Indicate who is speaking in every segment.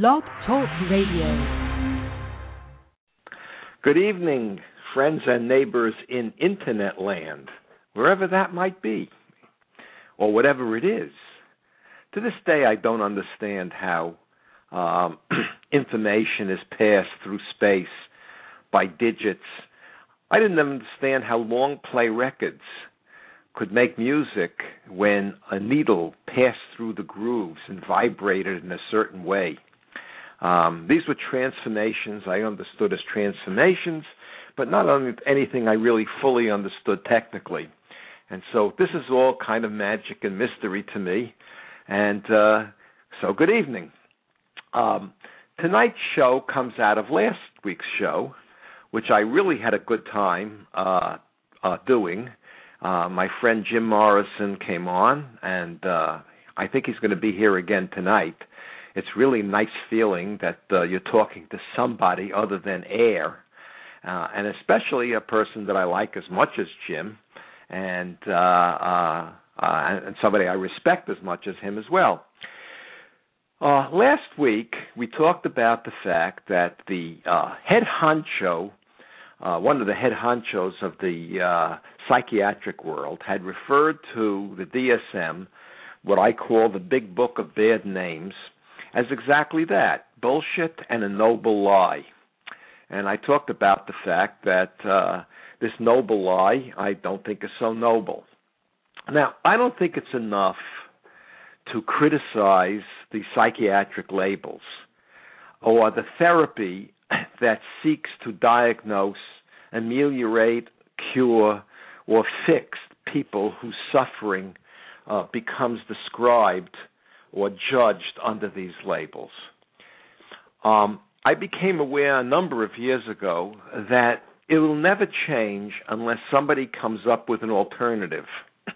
Speaker 1: Blog Talk Radio.
Speaker 2: Good evening, friends and neighbors in Internet land, wherever that might be, or whatever it is. To this day, I don't understand how um, information is passed through space by digits. I didn't understand how long play records could make music when a needle passed through the grooves and vibrated in a certain way. Um, these were transformations I understood as transformations, but not anything I really fully understood technically. And so this is all kind of magic and mystery to me. And uh, so, good evening. Um, tonight's show comes out of last week's show, which I really had a good time uh, uh, doing. Uh, my friend Jim Morrison came on, and uh, I think he's going to be here again tonight. It's really nice feeling that uh, you're talking to somebody other than air, uh, and especially a person that I like as much as Jim, and uh, uh, uh, and somebody I respect as much as him as well. Uh, last week we talked about the fact that the uh, head honcho, uh, one of the head honchos of the uh, psychiatric world, had referred to the DSM, what I call the big book of bad names, as exactly that bullshit and a noble lie. And I talked about the fact that uh, this noble lie I don't think is so noble. Now, I don't think it's enough to criticize the psychiatric labels or the therapy that seeks to diagnose, ameliorate, cure, or fix people whose suffering uh, becomes described or judged under these labels. Um, I became aware a number of years ago that it will never change unless somebody comes up with an alternative.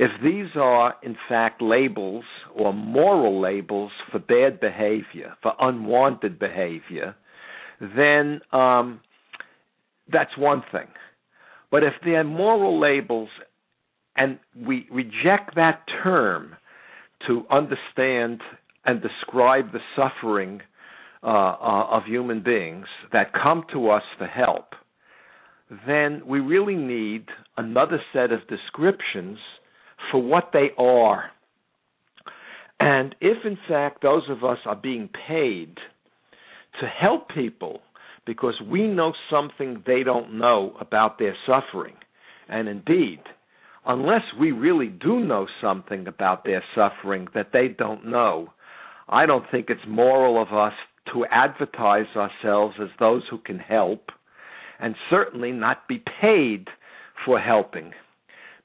Speaker 2: If these are, in fact, labels or moral labels for bad behavior, for unwanted behavior, then um, that's one thing. But if they're moral labels and we reject that term to understand and describe the suffering uh, uh, of human beings that come to us for help, then we really need another set of descriptions for what they are. And if, in fact, those of us are being paid to help people because we know something they don't know about their suffering, and indeed, unless we really do know something about their suffering that they don't know, I don't think it's moral of us to advertise ourselves as those who can help and certainly not be paid for helping.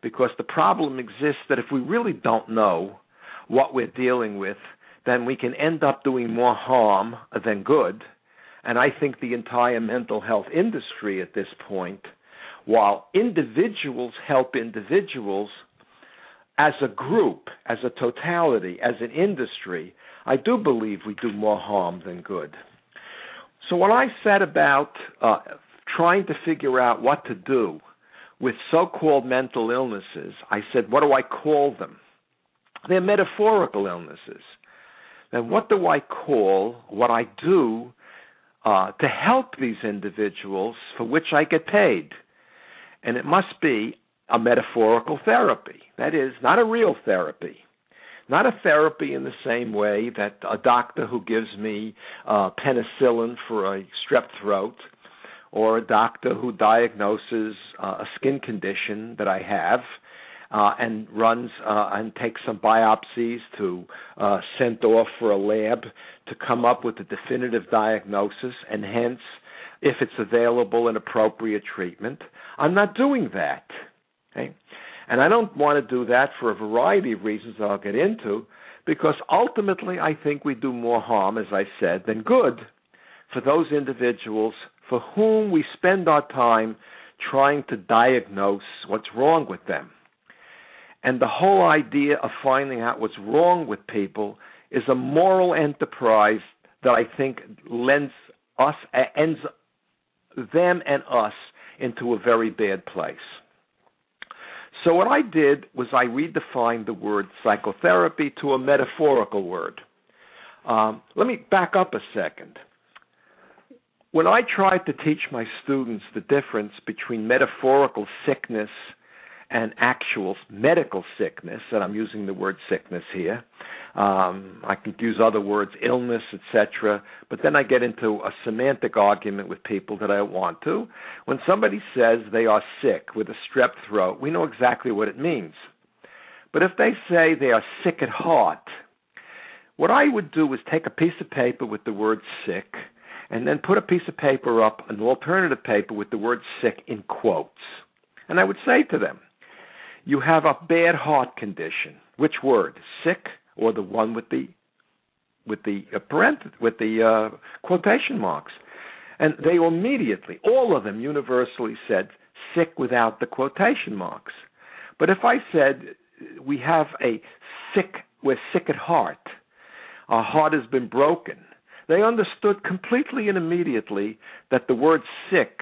Speaker 2: Because the problem exists that if we really don't know what we're dealing with, then we can end up doing more harm than good. And I think the entire mental health industry at this point while individuals help individuals as a group, as a totality, as an industry, I do believe we do more harm than good. So when I set about uh, trying to figure out what to do with so called mental illnesses, I said, what do I call them? They're metaphorical illnesses. Then what do I call what I do uh, to help these individuals for which I get paid? And it must be a metaphorical therapy. That is, not a real therapy. Not a therapy in the same way that a doctor who gives me uh, penicillin for a strep throat, or a doctor who diagnoses uh, a skin condition that I have, uh, and runs uh, and takes some biopsies to uh, sent off for a lab to come up with a definitive diagnosis, and hence if it's available and appropriate treatment. I'm not doing that. Okay? And I don't want to do that for a variety of reasons that I'll get into, because ultimately I think we do more harm, as I said, than good for those individuals for whom we spend our time trying to diagnose what's wrong with them. And the whole idea of finding out what's wrong with people is a moral enterprise that I think lends us ends them and us into a very bad place. So, what I did was I redefined the word psychotherapy to a metaphorical word. Um, let me back up a second. When I tried to teach my students the difference between metaphorical sickness and actual medical sickness, and I'm using the word sickness here, um, I could use other words, illness, etc. But then I get into a semantic argument with people that I want to. When somebody says they are sick with a strep throat, we know exactly what it means. But if they say they are sick at heart, what I would do is take a piece of paper with the word sick and then put a piece of paper up, an alternative paper with the word sick in quotes. And I would say to them, You have a bad heart condition. Which word? Sick or the one with the with the uh, parent with the uh, quotation marks, and they immediately, all of them, universally said sick without the quotation marks. But if I said we have a sick, we're sick at heart, our heart has been broken, they understood completely and immediately that the word sick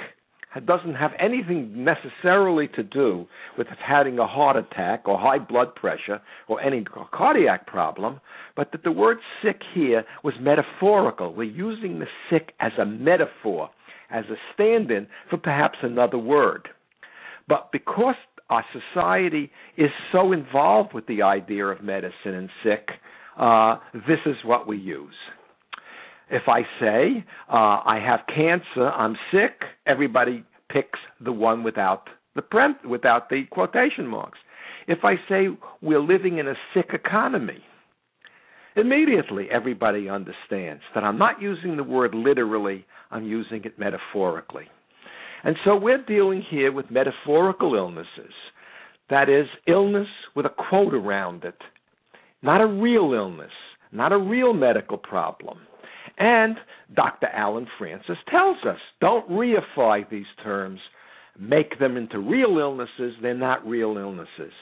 Speaker 2: doesn't have anything necessarily to do with having a heart attack or high blood pressure or any cardiac problem, but that the word sick here was metaphorical. We're using the sick as a metaphor, as a stand in for perhaps another word. But because our society is so involved with the idea of medicine and sick, uh, this is what we use. If I say uh, I have cancer, I'm sick, everybody picks the one without the without the quotation marks. If I say we're living in a sick economy, immediately everybody understands that I'm not using the word literally, I'm using it metaphorically. And so we're dealing here with metaphorical illnesses. That is, illness with a quote around it, not a real illness, not a real medical problem. And Dr. Allen Frances tells us don't reify these terms, make them into real illnesses. They're not real illnesses.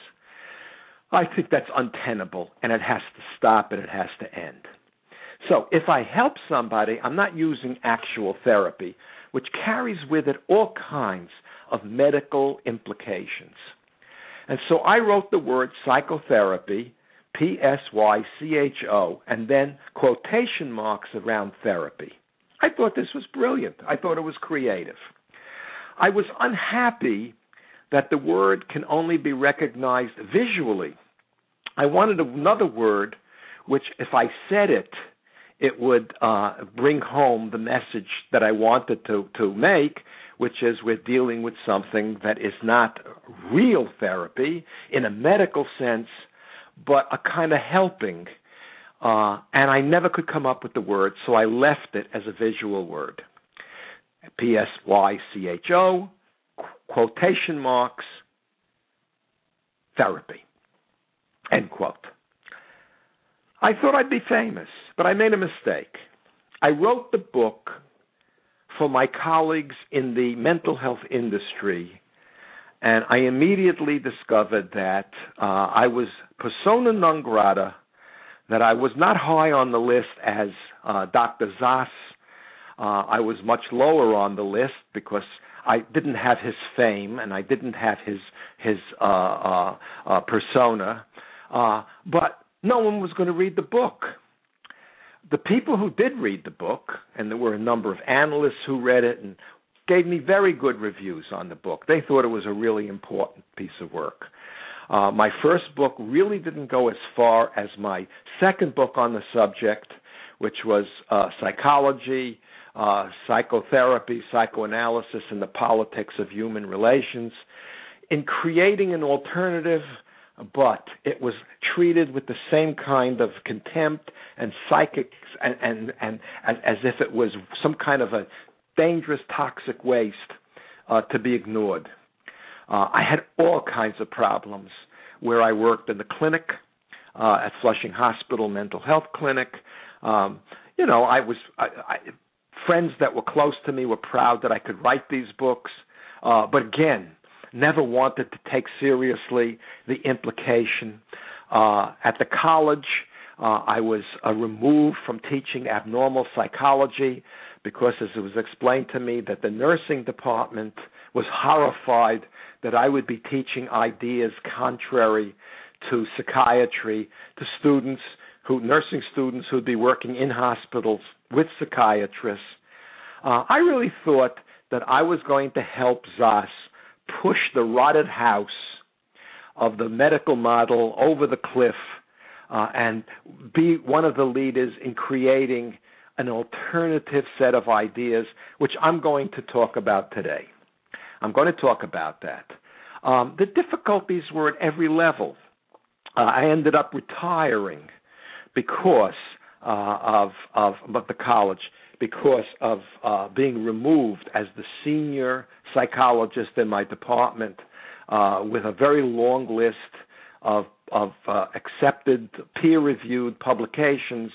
Speaker 2: I think that's untenable, and it has to stop and it has to end. So if I help somebody, I'm not using actual therapy, which carries with it all kinds of medical implications. And so I wrote the word psychotherapy P S Y C H O, and then quotation marks around therapy. I thought this was brilliant. I thought it was creative. I was unhappy that the word can only be recognized visually. I wanted another word which, if I said it, it would uh, bring home the message that I wanted to, to make, which is we're dealing with something that is not real therapy in a medical sense, but a kind of helping. Uh, and I never could come up with the word, so I left it as a visual word. P S Y C H O, quotation marks, therapy. End quote. I thought I'd be famous, but I made a mistake. I wrote the book for my colleagues in the mental health industry and I immediately discovered that uh, I was persona non grata, that I was not high on the list as uh, Dr. Szasz. Uh, I was much lower on the list because I didn't have his fame and I didn't have his his uh, uh, uh, persona. But no one was going to read the book. The people who did read the book, and there were a number of analysts who read it, and gave me very good reviews on the book. They thought it was a really important piece of work. Uh, my first book really didn't go as far as my second book on the subject, which was uh, Psychology, uh, Psychotherapy, Psychoanalysis, and the Politics of Human Relations. In creating an alternative, but it was treated with the same kind of contempt and psychics and, and, and, and as if it was some kind of a dangerous, toxic waste uh, to be ignored. Uh, I had all kinds of problems where I worked in the clinic uh, at Flushing Hospital Mental Health Clinic. Um, you know, I was I, I, friends that were close to me were proud that I could write these books, uh, but again, never wanted to take seriously the implication. Uh, at the college, uh, I was uh, removed from teaching abnormal psychology because as it was explained to me that the nursing department was horrified that I would be teaching ideas contrary to psychiatry to students who nursing students who'd be working in hospitals with psychiatrists. Uh, I really thought that I was going to help Szasz push the rotted house of the medical model over the cliff uh, and be one of the leaders in creating an alternative set of ideas, which I'm going to talk about today. I'm going to talk about that. Um, the difficulties were at every level. Uh, I ended up retiring because uh, of, of, the college because of uh, being removed as the senior psychologist in my department uh, with a very long list of, of uh, accepted peer-reviewed publications,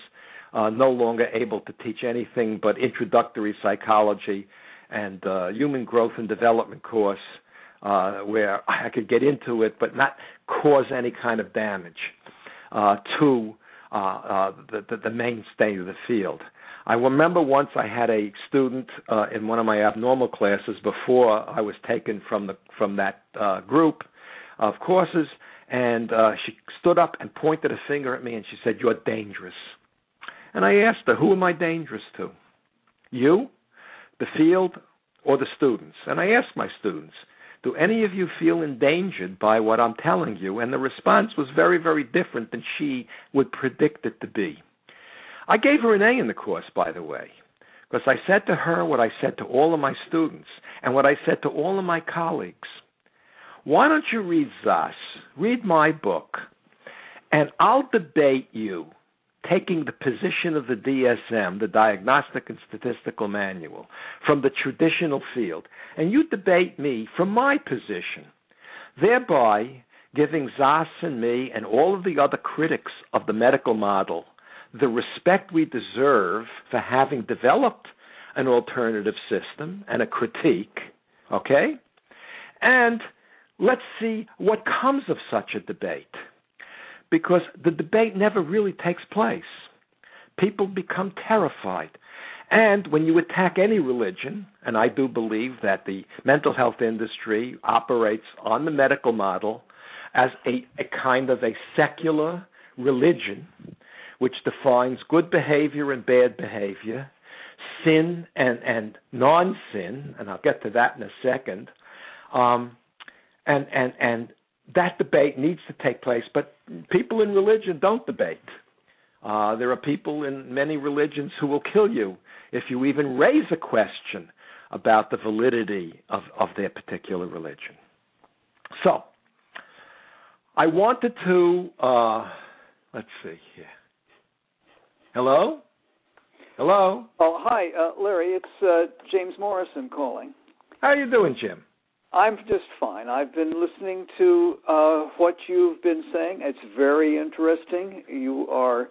Speaker 2: uh, no longer able to teach anything but introductory psychology and uh, human growth and development course uh, where I could get into it but not cause any kind of damage uh, to uh, the, the, the mainstay of the field. I remember once I had a student uh, in one of my abnormal classes before I was taken from the from that uh, group of courses, and uh, she stood up and pointed a finger at me and she said, "You're dangerous." And I asked her, "Who am I dangerous to? You, the field, or the students?" And I asked my students, "Do any of you feel endangered by what I'm telling you?" And the response was very, very different than she would predict it to be. I gave her an A in the course, by the way, because I said to her what I said to all of my students and what I said to all of my colleagues. Why don't you read Szasz? Read my book, and I'll debate you taking the position of the DSM, the Diagnostic and Statistical Manual, from the traditional field, and you debate me from my position, thereby giving Szasz and me and all of the other critics of the medical model the respect we deserve for having developed an alternative system and a critique, okay? And let's see what comes of such a debate. Because the debate never really takes place. People become terrified. And when you attack any religion, and I do believe that the mental health industry operates on the medical model as a, a kind of a secular religion, which defines good behavior and bad behavior, sin and, and non sin, and I'll get to that in a second. Um, and, and, and that debate needs to take place, but people in religion don't debate. Uh, there are people in many religions who will kill you if you even raise a question about the validity of, of their particular religion. So, I wanted to, uh, let's see here. Hello? Hello?
Speaker 3: Oh, hi, uh, Larry. It's uh, James Morrison calling.
Speaker 2: How are you doing, Jim?
Speaker 3: I'm just fine. I've been listening to uh, what you've been saying. It's very interesting. You are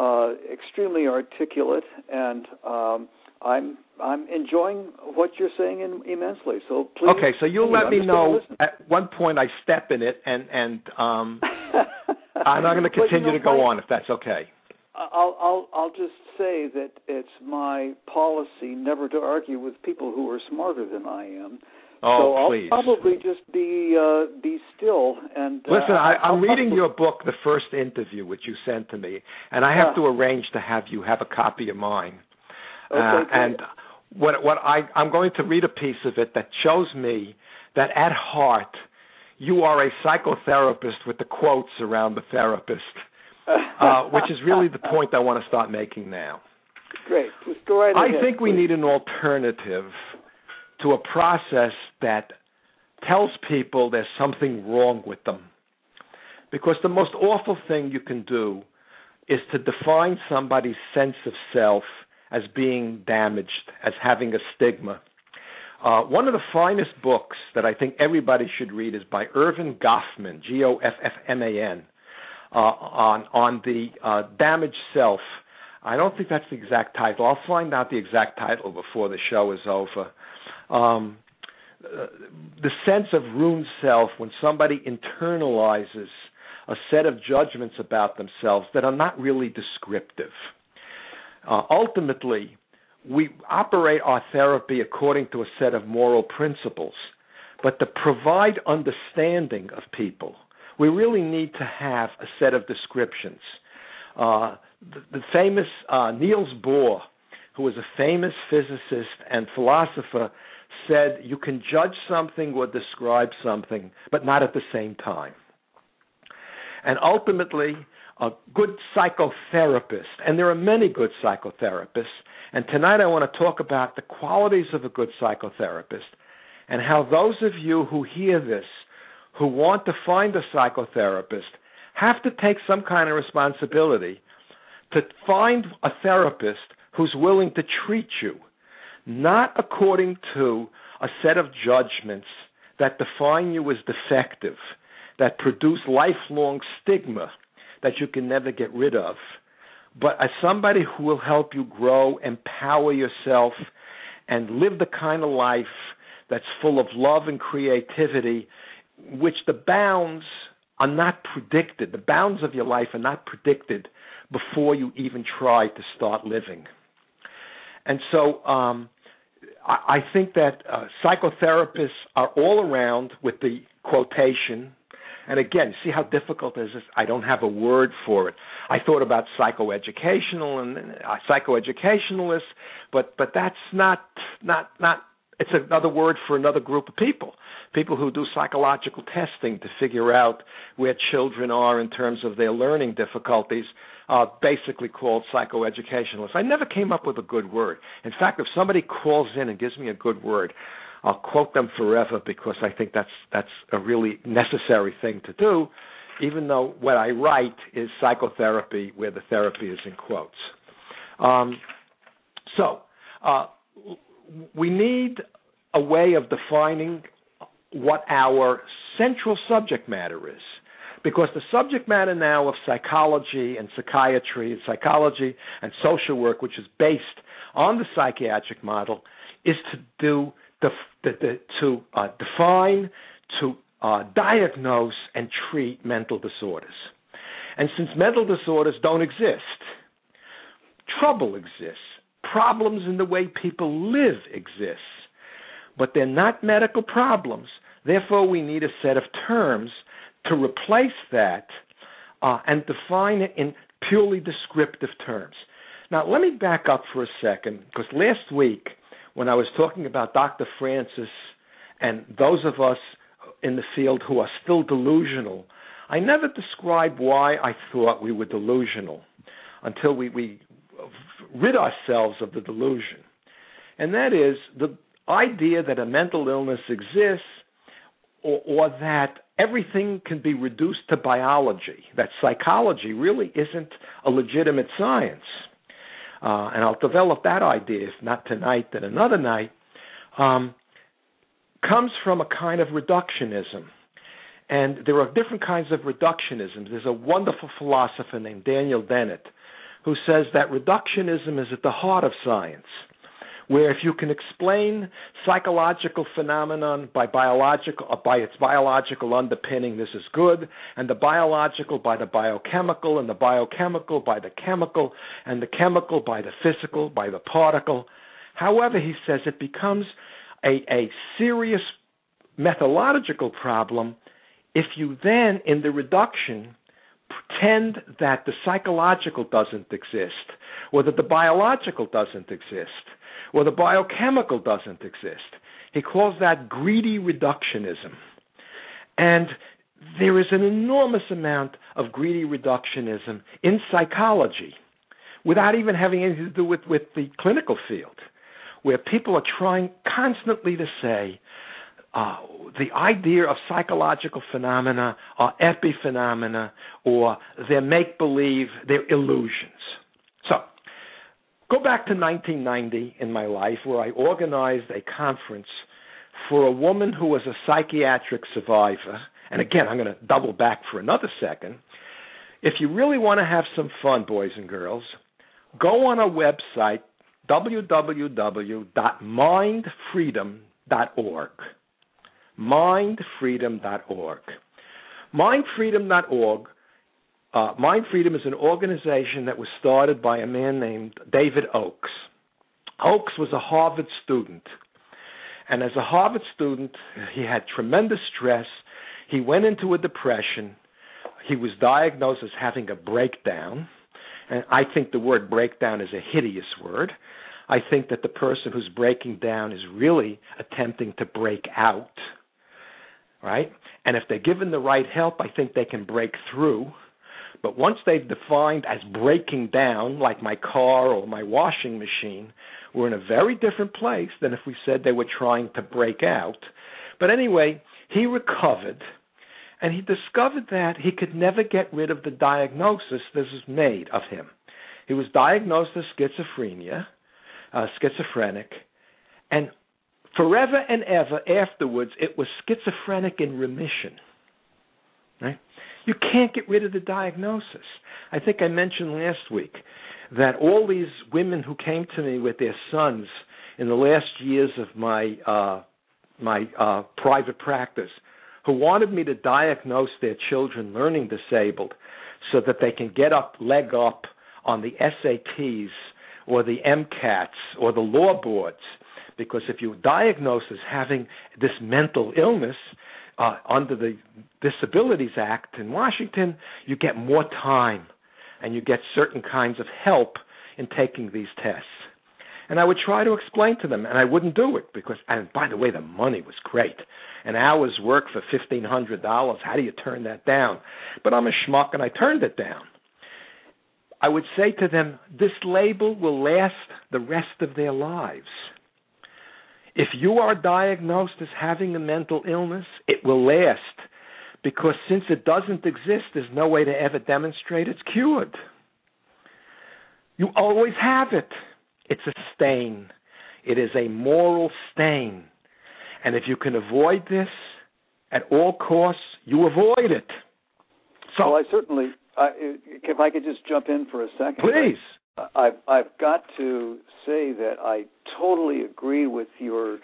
Speaker 3: uh, extremely articulate, and um, I'm I'm enjoying what you're saying in, immensely. So please.
Speaker 2: Okay, so you'll let me know. At one point, I step in it, and and um, I'm not going to continue you know, to go on if that's okay.
Speaker 3: I'll I'll I'll just say that it's my policy never to argue with people who are smarter than I am.
Speaker 2: Oh,
Speaker 3: so
Speaker 2: please.
Speaker 3: I'll probably just be uh, be still and
Speaker 2: uh, listen. I,
Speaker 3: I'm
Speaker 2: reading
Speaker 3: probably...
Speaker 2: your book, the first interview which you sent to me, and I have
Speaker 3: yeah.
Speaker 2: to arrange to have you have a copy of mine.
Speaker 3: Okay,
Speaker 2: uh, and what what I I'm going to read a piece of it that shows me that at heart you are a psychotherapist with the quotes around the therapist uh, which is really the point I want to start making now.
Speaker 3: Great. Just go right
Speaker 2: ahead.
Speaker 3: I
Speaker 2: think
Speaker 3: please.
Speaker 2: we need an alternative to a process that tells people there's something wrong with them. Because the most awful thing you can do is to define somebody's sense of self as being damaged, as having a stigma. Uh, one of the finest books that I think everybody should read is by Erving Goffman, G O F F M A N uh, on on the uh, damaged self. I don't think that's the exact title. I'll find out the exact title before the show is over. Um, the sense of ruined self when somebody internalizes a set of judgments about themselves that are not really descriptive. Uh, ultimately, we operate our therapy according to a set of moral principles, but to provide understanding of people we really need to have a set of descriptions. Uh, the, the famous uh, Niels Bohr, who was a famous physicist and philosopher, said you can judge something or describe something, but not at the same time. And ultimately, a good psychotherapist, and there are many good psychotherapists, and tonight I want to talk about the qualities of a good psychotherapist and how those of you who hear this, who want to find a psychotherapist, have to take some kind of responsibility to find a therapist who's willing to treat you, not according to a set of judgments that define you as defective, that produce lifelong stigma that you can never get rid of, but as somebody who will help you grow, empower yourself, and live the kind of life that's full of love and creativity, which the bounds are not predicted. The bounds of your life are not predicted before you even try to start living. And so um, I, I think that uh, psychotherapists are all around with the quotation. And again, see how difficult is. I don't have a word for it. I thought about psychoeducational and uh, psychoeducationalists, but but that's not not not. It's another word for another group of people. People who do psychological testing to figure out where children are in terms of their learning difficulties are basically called psychoeducationalists. I never came up with a good word. In fact, if somebody calls in and gives me a good word, I'll quote them forever because I think that's that's a really necessary thing to do, even though what I write is psychotherapy, where the therapy is in quotes. Um, so uh, we need a way of defining what our central subject matter is because the subject matter now of psychology and psychiatry and psychology and social work, which is based on the psychiatric model, is to do the, to uh, define, to uh, diagnose, and treat mental disorders. And since mental disorders don't exist, trouble exists, problems in the way people live exist, but they're not medical problems. Therefore, we need a set of terms to replace that uh, and define it in purely descriptive terms. Now, let me back up for a second because last week, when I was talking about Dr. Frances and those of us in the field who are still delusional, I never described why I thought we were delusional until we, we rid ourselves of the delusion. And that is the idea that a mental illness exists or, or that everything can be reduced to biology, that psychology really isn't a legitimate science. Uh, and I'll develop that idea, if not tonight, then another night, um, comes from a kind of reductionism. And there are different kinds of reductionisms. There's a wonderful philosopher named Daniel Dennett who says that reductionism is at the heart of science where if you can explain psychological phenomenon by biological uh, by its biological underpinning this is good and the biological by the biochemical and the biochemical by the chemical and the chemical by the physical by the particle. However he says it becomes a, a serious methodological problem if you then in the reduction pretend that the psychological doesn't exist or that the biological doesn't exist or the biochemical doesn't exist. He calls that greedy reductionism. And there is an enormous amount of greedy reductionism in psychology without even having anything to do with, with the clinical field, where people are trying constantly to say uh, the idea of psychological phenomena or epiphenomena or they're make believe, they're illusions. So, Go back to 1990 in my life where I organized a conference for a woman who was a psychiatric survivor. And again, I'm going to double back for another second. If you really want to have some fun, boys and girls, go on our website, www.mindfreedom.org. Mindfreedom.org. Mindfreedom.org uh, Mind Freedom is an organization that was started by a man named David Oaks. Oaks was a Harvard student. And as a Harvard student, he had tremendous stress. He went into a depression. He was diagnosed as having a breakdown. And I think the word breakdown is a hideous word. I think that the person who's breaking down is really attempting to break out, right? And if they're given the right help, I think they can break through. But once they've defined as breaking down, like my car or my washing machine, we're in a very different place than if we said they were trying to break out. But anyway, he recovered and he discovered that he could never get rid of the diagnosis that was made of him. He was diagnosed as schizophrenia, uh, schizophrenic, and forever and ever afterwards, it was schizophrenic in remission. Right? You can't get rid of the diagnosis. I think I mentioned last week that all these women who came to me with their sons in the last years of my uh, my uh, private practice who wanted me to diagnose their children learning disabled so that they can get up, leg up on the SATs or the MCATs or the law boards. Because if you diagnose as having this mental illness uh, under the Disabilities Act in Washington, you get more time and you get certain kinds of help in taking these tests. And I would try to explain to them, and I wouldn't do it because, and by the way, the money was great. An hour's work for fifteen hundred dollars. How do you turn that down? But I'm a schmuck, and I turned it down. I would say to them, this label will last the rest of their lives. If you are diagnosed as having a mental illness, it will last because since it doesn't exist, there's no way to ever demonstrate it's cured. You always have it. It's a stain. It is a moral stain. And if you can avoid this at all costs, you avoid it.
Speaker 3: So well, I certainly, if I could just jump in for a second.
Speaker 2: Please.
Speaker 3: I've I've got to say that I totally agree with your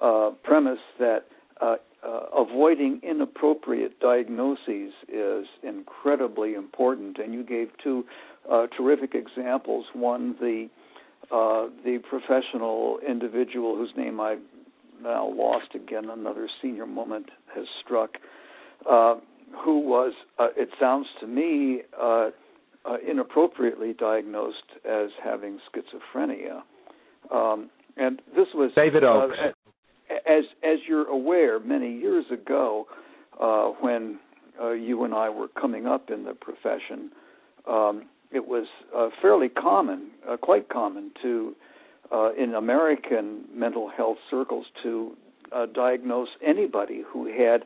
Speaker 3: uh, premise that uh, uh, avoiding inappropriate diagnoses is incredibly important. And you gave two uh, terrific examples. One, the uh, the professional individual whose name I've now lost again. Another senior moment has struck. Uh, who was, it sounds to me, uh, uh, inappropriately diagnosed as having schizophrenia. Um, and this was
Speaker 2: David uh,
Speaker 3: as as you're aware, many years ago, uh, when you and I were coming up in the profession, um, it was fairly common, quite common, to in American mental health circles to diagnose anybody who had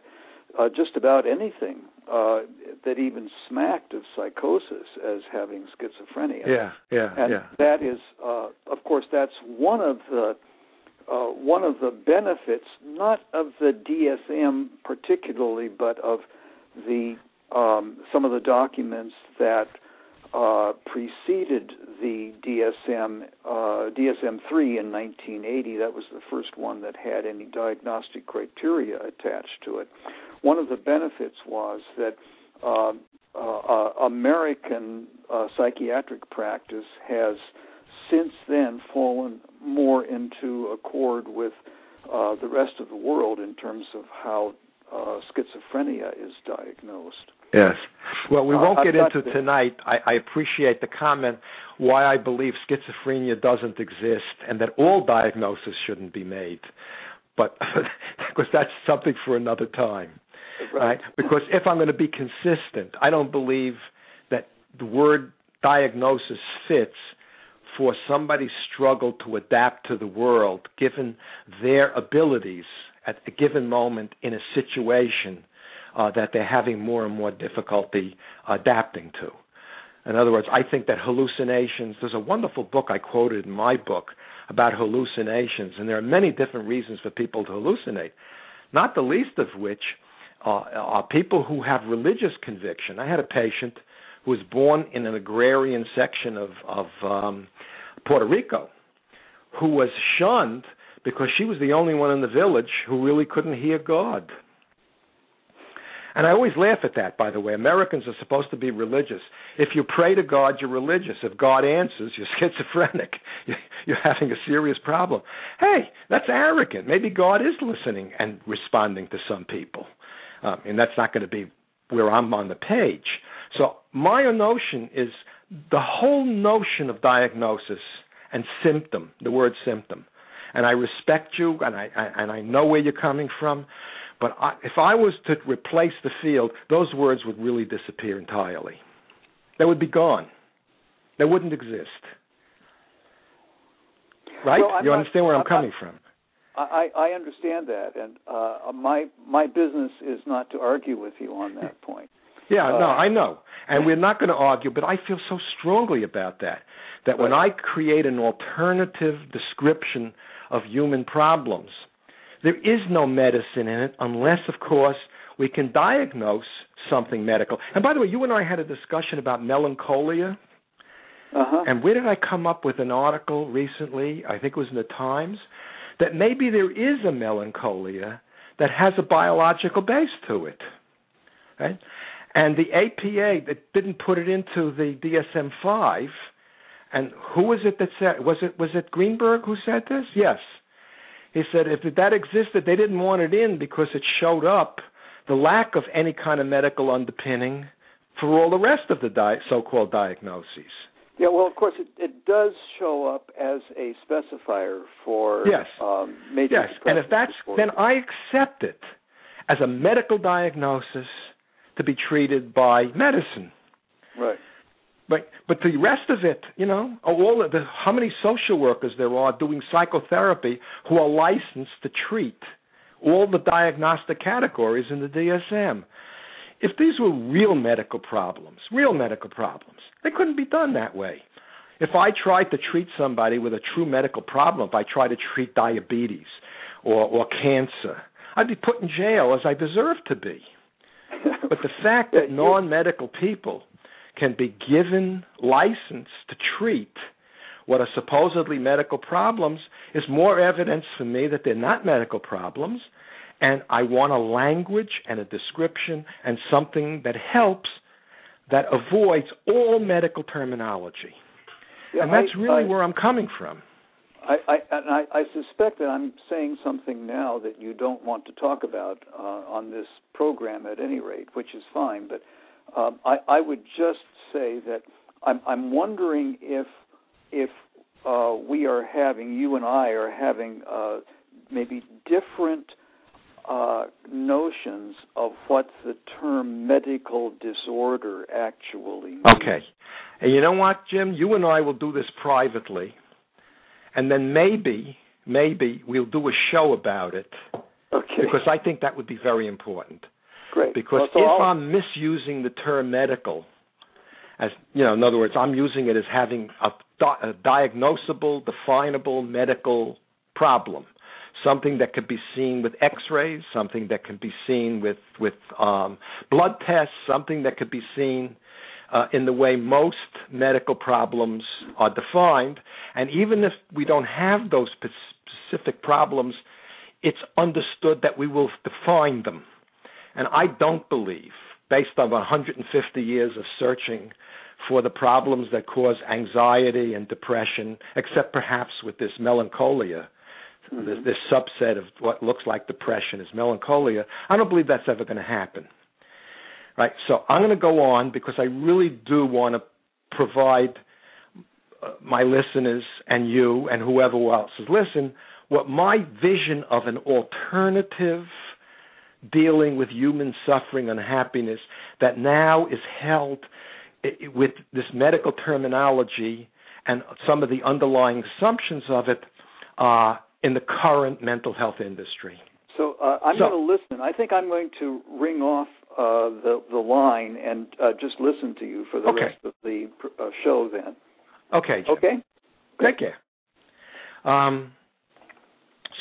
Speaker 3: uh, just about anything uh, that even smacked of psychosis as having schizophrenia.
Speaker 2: Yeah, yeah,
Speaker 3: and
Speaker 2: yeah.
Speaker 3: that is, uh, of course, that's one of the uh, one of the benefits, not of the DSM particularly, but of the um, some of the documents that uh, preceded the DSM uh, DSM three in 1980. That was the first one that had any diagnostic criteria attached to it one of the benefits was that uh, uh, American uh, psychiatric practice has since then fallen more into accord with the rest of the world in terms of how schizophrenia is diagnosed.
Speaker 2: Yes. Well, we uh, won't get into tonight. I, I appreciate the comment why I believe schizophrenia doesn't exist and that all diagnosis shouldn't be made. But because that's something for another time right? Because if I'm going to be consistent, I don't believe that the word diagnosis fits for somebody's struggle to adapt to the world given their abilities at a given moment in a situation uh, that they're having more and more difficulty adapting to. In other words, I think that hallucinations, there's a wonderful book I quoted in my book about hallucinations, and there are many different reasons for people to hallucinate, not the least of which uh, are people who have religious conviction. I had a patient who was born in an agrarian section of of um, Puerto Rico, who was shunned because she was the only one in the village who really couldn't hear God. And I always laugh at that, by the way. Americans are supposed to be religious. If you pray to God, you're religious. If God answers, you're schizophrenic. You're having a serious problem. Hey, that's arrogant. Maybe God is listening and responding to some people um, and that's not going to be where I'm on the page. So my notion is the whole notion of diagnosis and symptom, the word symptom, and I respect you and I, I and I know where you're coming from, but I, if I was to replace the field, those words would really disappear entirely. They would be gone. They wouldn't exist. Right?
Speaker 3: Well,
Speaker 2: you
Speaker 3: not,
Speaker 2: understand where I'm,
Speaker 3: I'm
Speaker 2: coming
Speaker 3: not,
Speaker 2: from?
Speaker 3: I, I understand that, and uh, my my business is not to argue with you on that point.
Speaker 2: Yeah,
Speaker 3: uh,
Speaker 2: no, I know, and we're not going to argue. But I feel so strongly about that. That when I create an alternative description of human problems, there is no medicine in it unless, of course, we can diagnose something medical. And by the way, you and I had a discussion about melancholia.
Speaker 3: Uh-huh.
Speaker 2: And where did I come up with an article recently? I think it was in the Times that maybe there is a melancholia that has a biological base to it. Right? And the APA that didn't put it into the DSM five, and who was it that said was it was it Greenberg who said this? Yes. He said if that existed, they didn't want it in because it showed up the lack of any kind of medical underpinning for all the rest of the di- so-called diagnoses.
Speaker 3: Yeah, well, of course, it, it does show up as a specifier for
Speaker 2: yes,
Speaker 3: um, major
Speaker 2: yes, and if that's
Speaker 3: disorder.
Speaker 2: then I accept it as a medical diagnosis to be treated by medicine.
Speaker 3: Right.
Speaker 2: But but the rest of it, you know, oh, all of the how many social workers there are doing psychotherapy who are licensed to treat all the diagnostic categories in the DSM. If these were real medical problems, real medical problems, they couldn't be done that way. If I tried to treat somebody with a true medical problem, if I tried to treat diabetes or, or cancer, I'd be put in jail as I deserve to be. But the fact that non medical people can be given license to treat what are supposedly medical problems is more evidence for me that they're not medical problems. And I want a language and a description and something that helps that avoids all medical terminology.
Speaker 3: Yeah,
Speaker 2: and that's
Speaker 3: I,
Speaker 2: really
Speaker 3: I,
Speaker 2: where I'm coming from.
Speaker 3: I, I, and I, I suspect that I'm saying something now that you don't want to talk about uh, on this program at any rate, which is fine. But um, I, I would just say that I'm, I'm wondering if if uh, we are having you and I are having uh, maybe different uh, notions of what the term medical disorder actually means.
Speaker 2: Okay. And you know what, Jim? You and I will do this privately, and then maybe, maybe we'll do a show about it.
Speaker 3: Okay.
Speaker 2: Because I think that would be very important.
Speaker 3: Great.
Speaker 2: Because
Speaker 3: well, so
Speaker 2: if
Speaker 3: I'll,
Speaker 2: I'm misusing the term medical, as you know, in other words, I'm using it as having a, di- a diagnosable, definable medical problem, something that could be seen with X-rays, something that can be seen with with um, blood tests, something that could be seen uh, in the way most medical problems are defined. And even if we don't have those specific problems, it's understood that we will define them. And I don't believe, based on 150 years of searching for the problems that cause anxiety and depression, except perhaps with this melancholia,
Speaker 3: mm-hmm.
Speaker 2: this, this subset of what looks like depression is melancholia. I don't believe that's ever going to happen. Right. So I'm going to go on because I really do want to provide uh, my listeners and you and whoever else is listening what my vision of an alternative dealing with human suffering and happiness that now is held with this medical terminology and some of the underlying assumptions of it uh, in the current mental health industry.
Speaker 3: So uh, I'm
Speaker 2: So-
Speaker 3: going to listen. I think I'm going to ring off uh, the the line and uh, just listen to you for the
Speaker 2: Okay.
Speaker 3: rest of the uh, show. Then,
Speaker 2: Okay. Jim.
Speaker 3: okay?
Speaker 2: Take care. Um,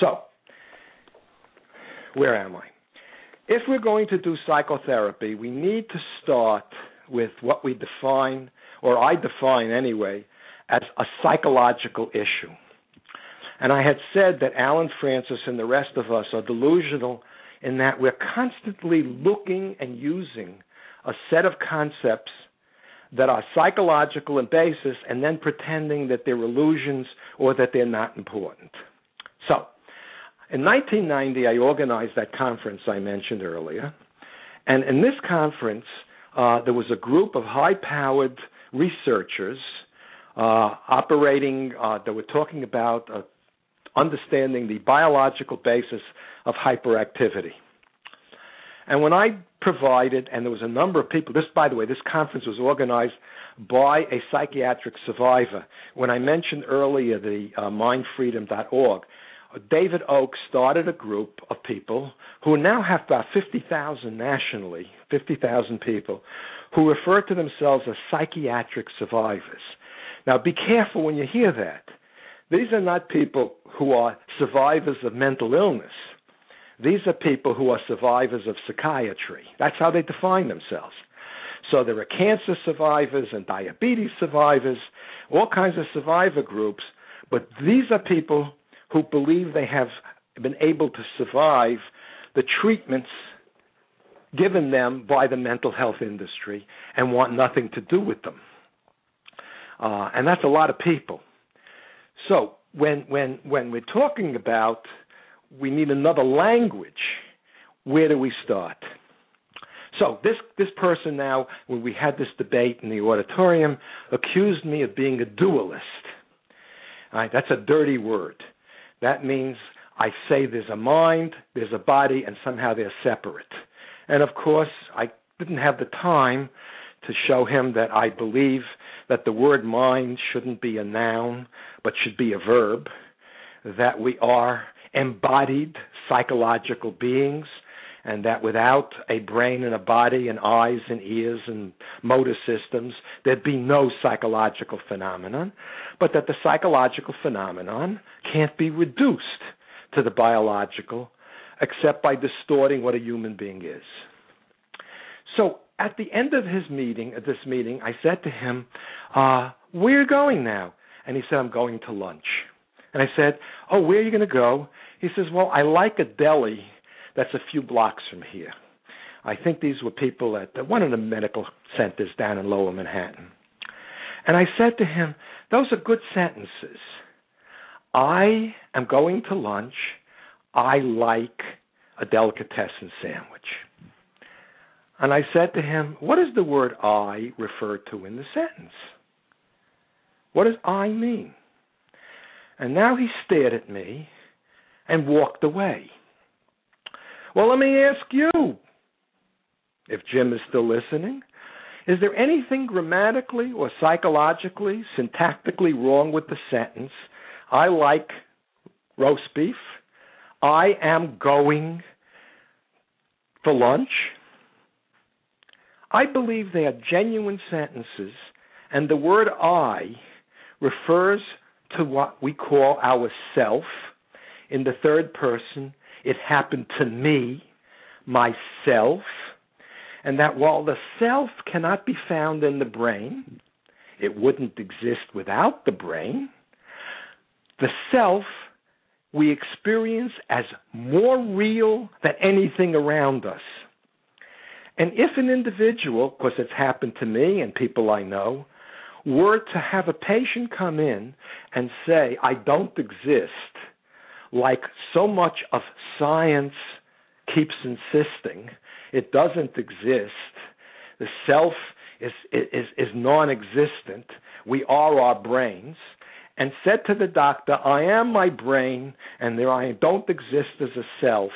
Speaker 2: so, where am I? If we're going to do psychotherapy, we need to start with what we define, or I define anyway, as a psychological issue. And I had said that Allen Frances and the rest of us are delusional in that we're constantly looking and using a set of concepts that are psychological in basis and then pretending that they're illusions or that they're not important. So, in 1990, I organized that conference I mentioned earlier. And in this conference, uh, there was a group of high powered researchers uh, operating uh, that were talking about uh, understanding the biological basis of hyperactivity. And when I provided, and there was a number of people, this, by the way, this conference was organized by a psychiatric survivor. When I mentioned earlier the uh, mindfreedom.org, David Oaks started a group of people who now have about 50,000 nationally, 50,000 people, who refer to themselves as psychiatric survivors. Now, be careful when you hear that. These are not people who are survivors of mental illness. These are people who are survivors of psychiatry. That's how they define themselves. So there are cancer survivors and diabetes survivors, all kinds of survivor groups, but these are people who believe they have been able to survive the treatments given them by the mental health industry and want nothing to do with them. Uh, and that's a lot of people. So when when when we're talking about we need another language, where do we start? So this this person now, when we had this debate in the auditorium, accused me of being a dualist. All right, that's a dirty word. That means I say there's a mind, there's a body, and somehow they're separate. And of course, I didn't have the time to show him that I believe that the word mind shouldn't be a noun, but should be a verb, that we are embodied psychological beings, and that without a brain and a body and eyes and ears and motor systems, there'd be no psychological phenomenon, but that the psychological phenomenon can't be reduced to the biological except by distorting what a human being is. So at the end of his meeting, at this meeting, I said to him, uh, "Where are you going now?" And he said, "I'm going to lunch." And I said, "Oh, where are you going to go?" He says, "Well, I like a deli that's a few blocks from here." I think these were people at one of the medical centers down in Lower Manhattan. And I said to him, "Those are good sentences. I am going to lunch. I like a delicatessen sandwich." And I said to him, What does the word I refer to in the sentence? What does I mean? And now he stared at me and walked away. Well, let me ask you, if Jim is still listening, is there anything grammatically or psychologically, syntactically wrong with the sentence, I like roast beef, I am going for lunch? I believe they are genuine sentences, and the word I refers to what we call our self in the third person. It happened to me, myself, and that while the self cannot be found in the brain, it wouldn't exist without the brain. The self we experience as more real than anything around us. And if an individual, because it's happened to me and people I know, were to have a patient come in and say, I don't exist, like so much of science keeps insisting, it doesn't exist. The self is, is, is non existent. We are our brains. And said to the doctor, I am my brain, and there I don't exist as a self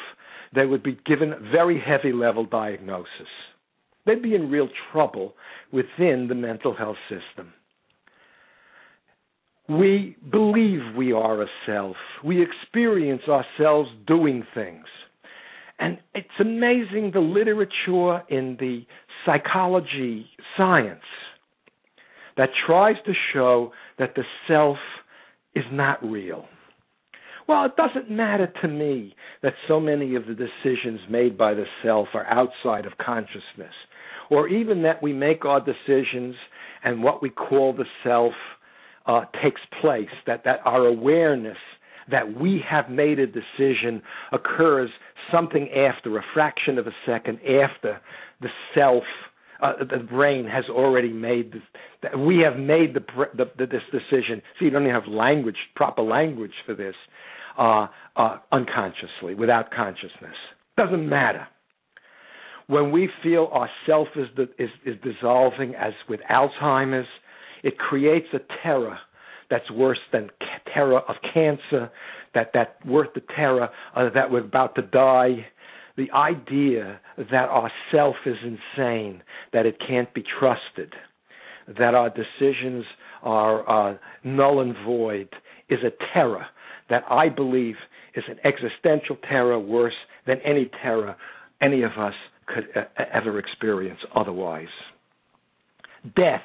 Speaker 2: they would be given very heavy level diagnosis. They'd be in real trouble within the mental health system. We believe we are a self. We experience ourselves doing things. And it's amazing the literature in the psychology science that tries to show that the self is not real. Well, it doesn't matter to me that so many of the decisions made by the self are outside of consciousness, or even that we make our decisions and what we call the self uh, takes place, that, that our awareness that we have made a decision occurs something after, a fraction of a second after the self uh, the brain has already made this, we have made the, the, the, this decision. See, you don't even have language, proper language for this uh, uh, unconsciously, without consciousness. Doesn't matter. When we feel our self is, is, is dissolving, as with Alzheimer's, it creates a terror that's worse than terror of cancer, that that worth the terror uh, that we're about to die. The idea that our self is insane, that it can't be trusted, that our decisions are uh, null and void, is a terror that I believe is an existential terror worse than any terror any of us could uh, ever experience otherwise. Death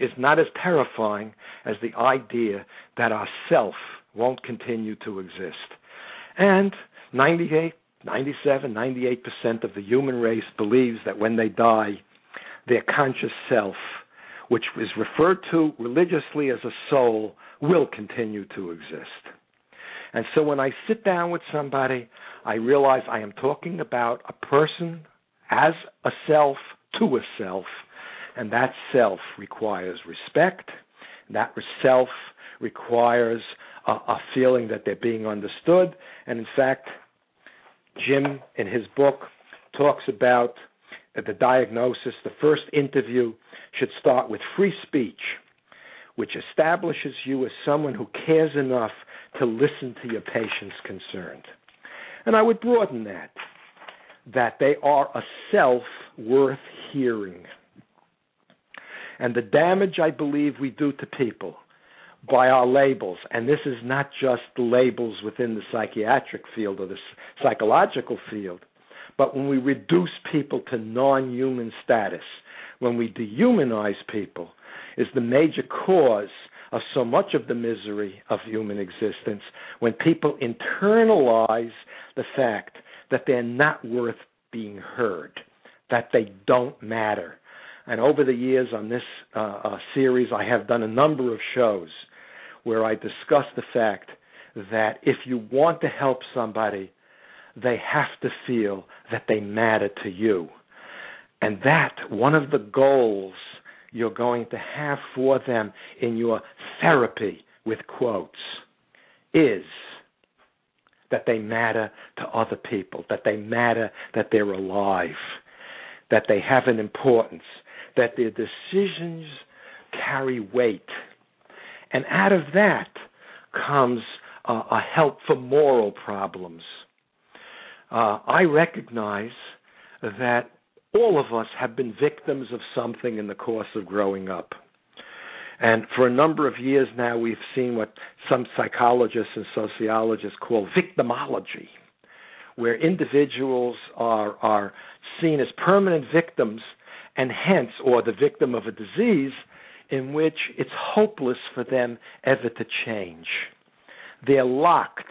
Speaker 2: is not as terrifying as the idea that our self won't continue to exist. And 98, 97, 98% of the human race believes that when they die, their conscious self, which is referred to religiously as a soul, will continue to exist. And so when I sit down with somebody, I realize I am talking about a person as a self to a self and that self requires respect. That self requires a, a feeling that they're being understood. And in fact, Jim, in his book, talks about that the diagnosis. The first interview should start with free speech, which establishes you as someone who cares enough to listen to your patient's concerns. And I would broaden that, that they are a self worth hearing and the damage I believe we do to people by our labels, and this is not just labels within the psychiatric field or the psychological field, but when we reduce people to non human status, when we dehumanize people, is the major cause of so much of the misery of human existence when people internalize the fact that they're not worth being heard, that they don't matter, and over the years on this uh, uh, series, I have done a number of shows where I discuss the fact that if you want to help somebody, they have to feel that they matter to you. And that, one of the goals you're going to have for them in your therapy, with quotes, is that they matter to other people, that they matter, that they're alive, that they have an importance, that their decisions carry weight. And out of that comes uh, a help for moral problems. Uh, I recognize that all of us have been victims of something in the course of growing up. And for a number of years now, we've seen what some psychologists and sociologists call victimology, where individuals are, are seen as permanent victims and hence, or the victim of a disease in which it's hopeless for them ever to change. They're locked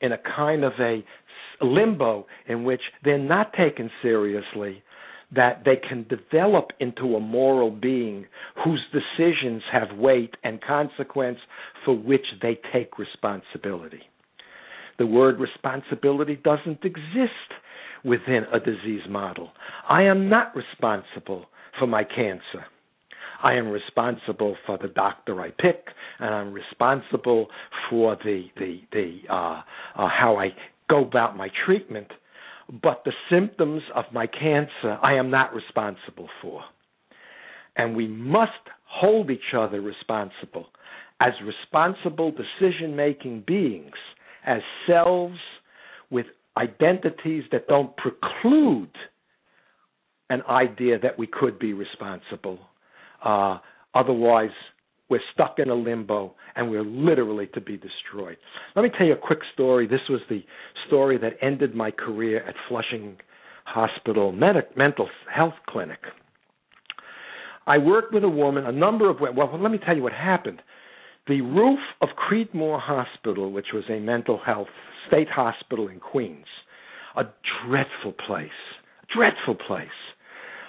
Speaker 2: in a kind of a limbo in which they're not taken seriously, that they can develop into a moral being whose decisions have weight and consequence for which they take responsibility. The word responsibility doesn't exist within a disease model. I am not responsible for my cancer. I am responsible for the doctor I pick, and I'm responsible for the the the uh, uh, how I go about my treatment. But the symptoms of my cancer, I am not responsible for, and we must hold each other responsible as responsible decision-making beings, as selves with identities that don't preclude an idea that we could be responsible. Uh, otherwise, we're stuck in a limbo and we're literally to be destroyed. Let me tell you a quick story. This was the story that ended my career at Flushing Hospital Med- Mental Health Clinic. I worked with a woman, a number of women. Well, let me tell you what happened. The roof of Creedmoor Hospital, which was a mental health state hospital in Queens, a dreadful place, dreadful place,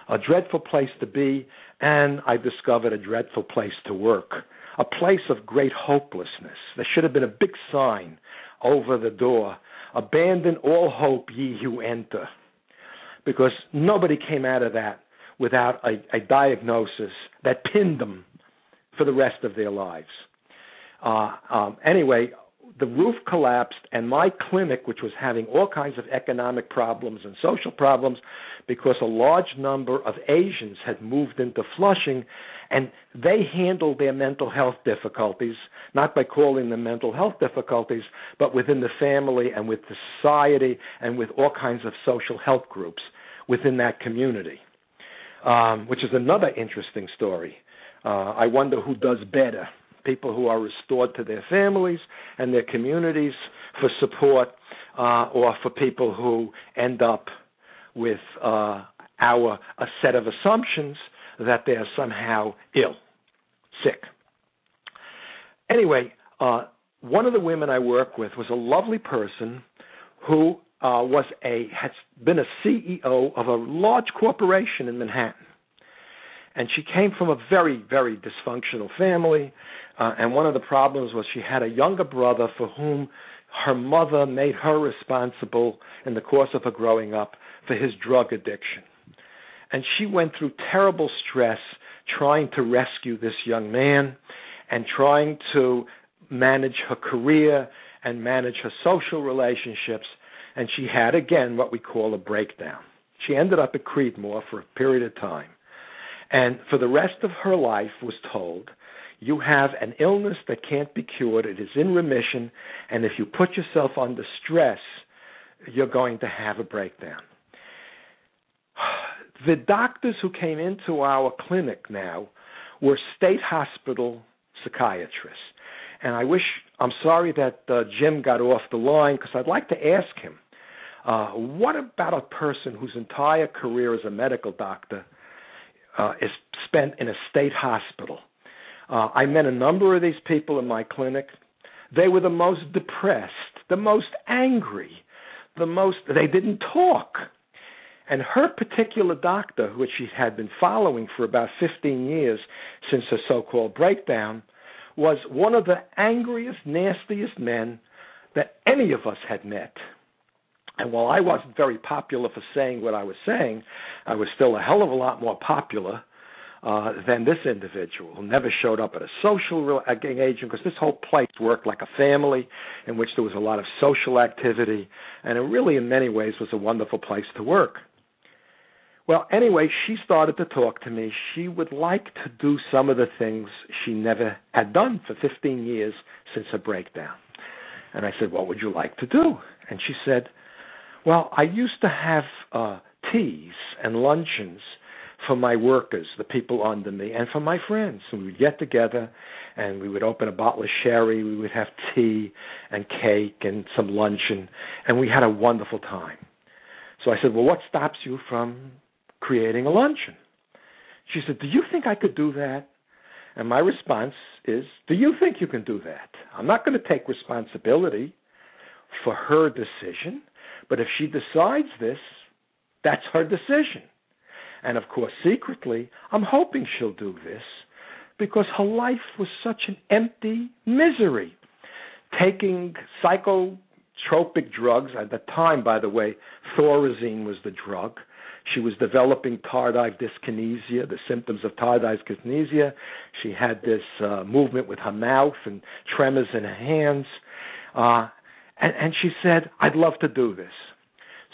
Speaker 2: a dreadful place to be, and I discovered a dreadful place to work, a place of great hopelessness. There should have been a big sign over the door abandon all hope, ye who enter. Because nobody came out of that without a, a diagnosis that pinned them for the rest of their lives. Uh, um, anyway, the roof collapsed, and my clinic, which was having all kinds of economic problems and social problems, because a large number of Asians had moved into Flushing, and they handled their mental health difficulties not by calling them mental health difficulties, but within the family and with the society and with all kinds of social health groups within that community, um, which is another interesting story. Uh, I wonder who does better people who are restored to their families and their communities for support, uh, or for people who end up with uh, our a set of assumptions that they are somehow ill, sick. Anyway, uh, one of the women I work with was a lovely person who uh, was a has been a CEO of a large corporation in Manhattan, and she came from a very very dysfunctional family. Uh, and one of the problems was she had a younger brother for whom her mother made her responsible in the course of her growing up for his drug addiction. And she went through terrible stress trying to rescue this young man and trying to manage her career and manage her social relationships. And she had, again, what we call a breakdown. She ended up at Creedmoor for a period of time. And for the rest of her life was told, you have an illness that can't be cured. It is in remission. And if you put yourself under stress, you're going to have a breakdown. The doctors who came into our clinic now were state hospital psychiatrists. And I wish, I'm sorry that uh, Jim got off the line because I'd like to ask him uh, what about a person whose entire career as a medical doctor uh, is spent in a state hospital? Uh, I met a number of these people in my clinic. They were the most depressed, the most angry, the most, they didn't talk. And her particular doctor, which she had been following for about 15 years since her so called breakdown, was one of the angriest, nastiest men that any of us had met. And while I wasn't very popular for saying what I was saying, I was still a hell of a lot more popular uh, than this individual who never showed up at a social engagement because this whole place worked like a family in which there was a lot of social activity, and it really, in many ways, was a wonderful place to work. Well, anyway, she started to talk to me. She would like to do some of the things she never had done for 15 years since her breakdown. And I said, What would you like to do? And she said, Well, I used to have uh, teas and luncheons for my workers, the people under me, and for my friends. And we would get together and we would open a bottle of sherry, we would have tea and cake and some luncheon, and we had a wonderful time. So I said, Well, what stops you from creating a luncheon. She said, Do you think I could do that? And my response is, Do you think you can do that? I'm not going to take responsibility for her decision, but if she decides this, that's her decision. And of course, secretly, I'm hoping she'll do this because her life was such an empty misery. Taking psychotropic drugs, at the time, by the way, Thorazine was the drug, she was developing tardive dyskinesia, the symptoms of tardive dyskinesia. She had this uh, movement with her mouth and tremors in her hands. Uh, and, and she said, I'd love to do this.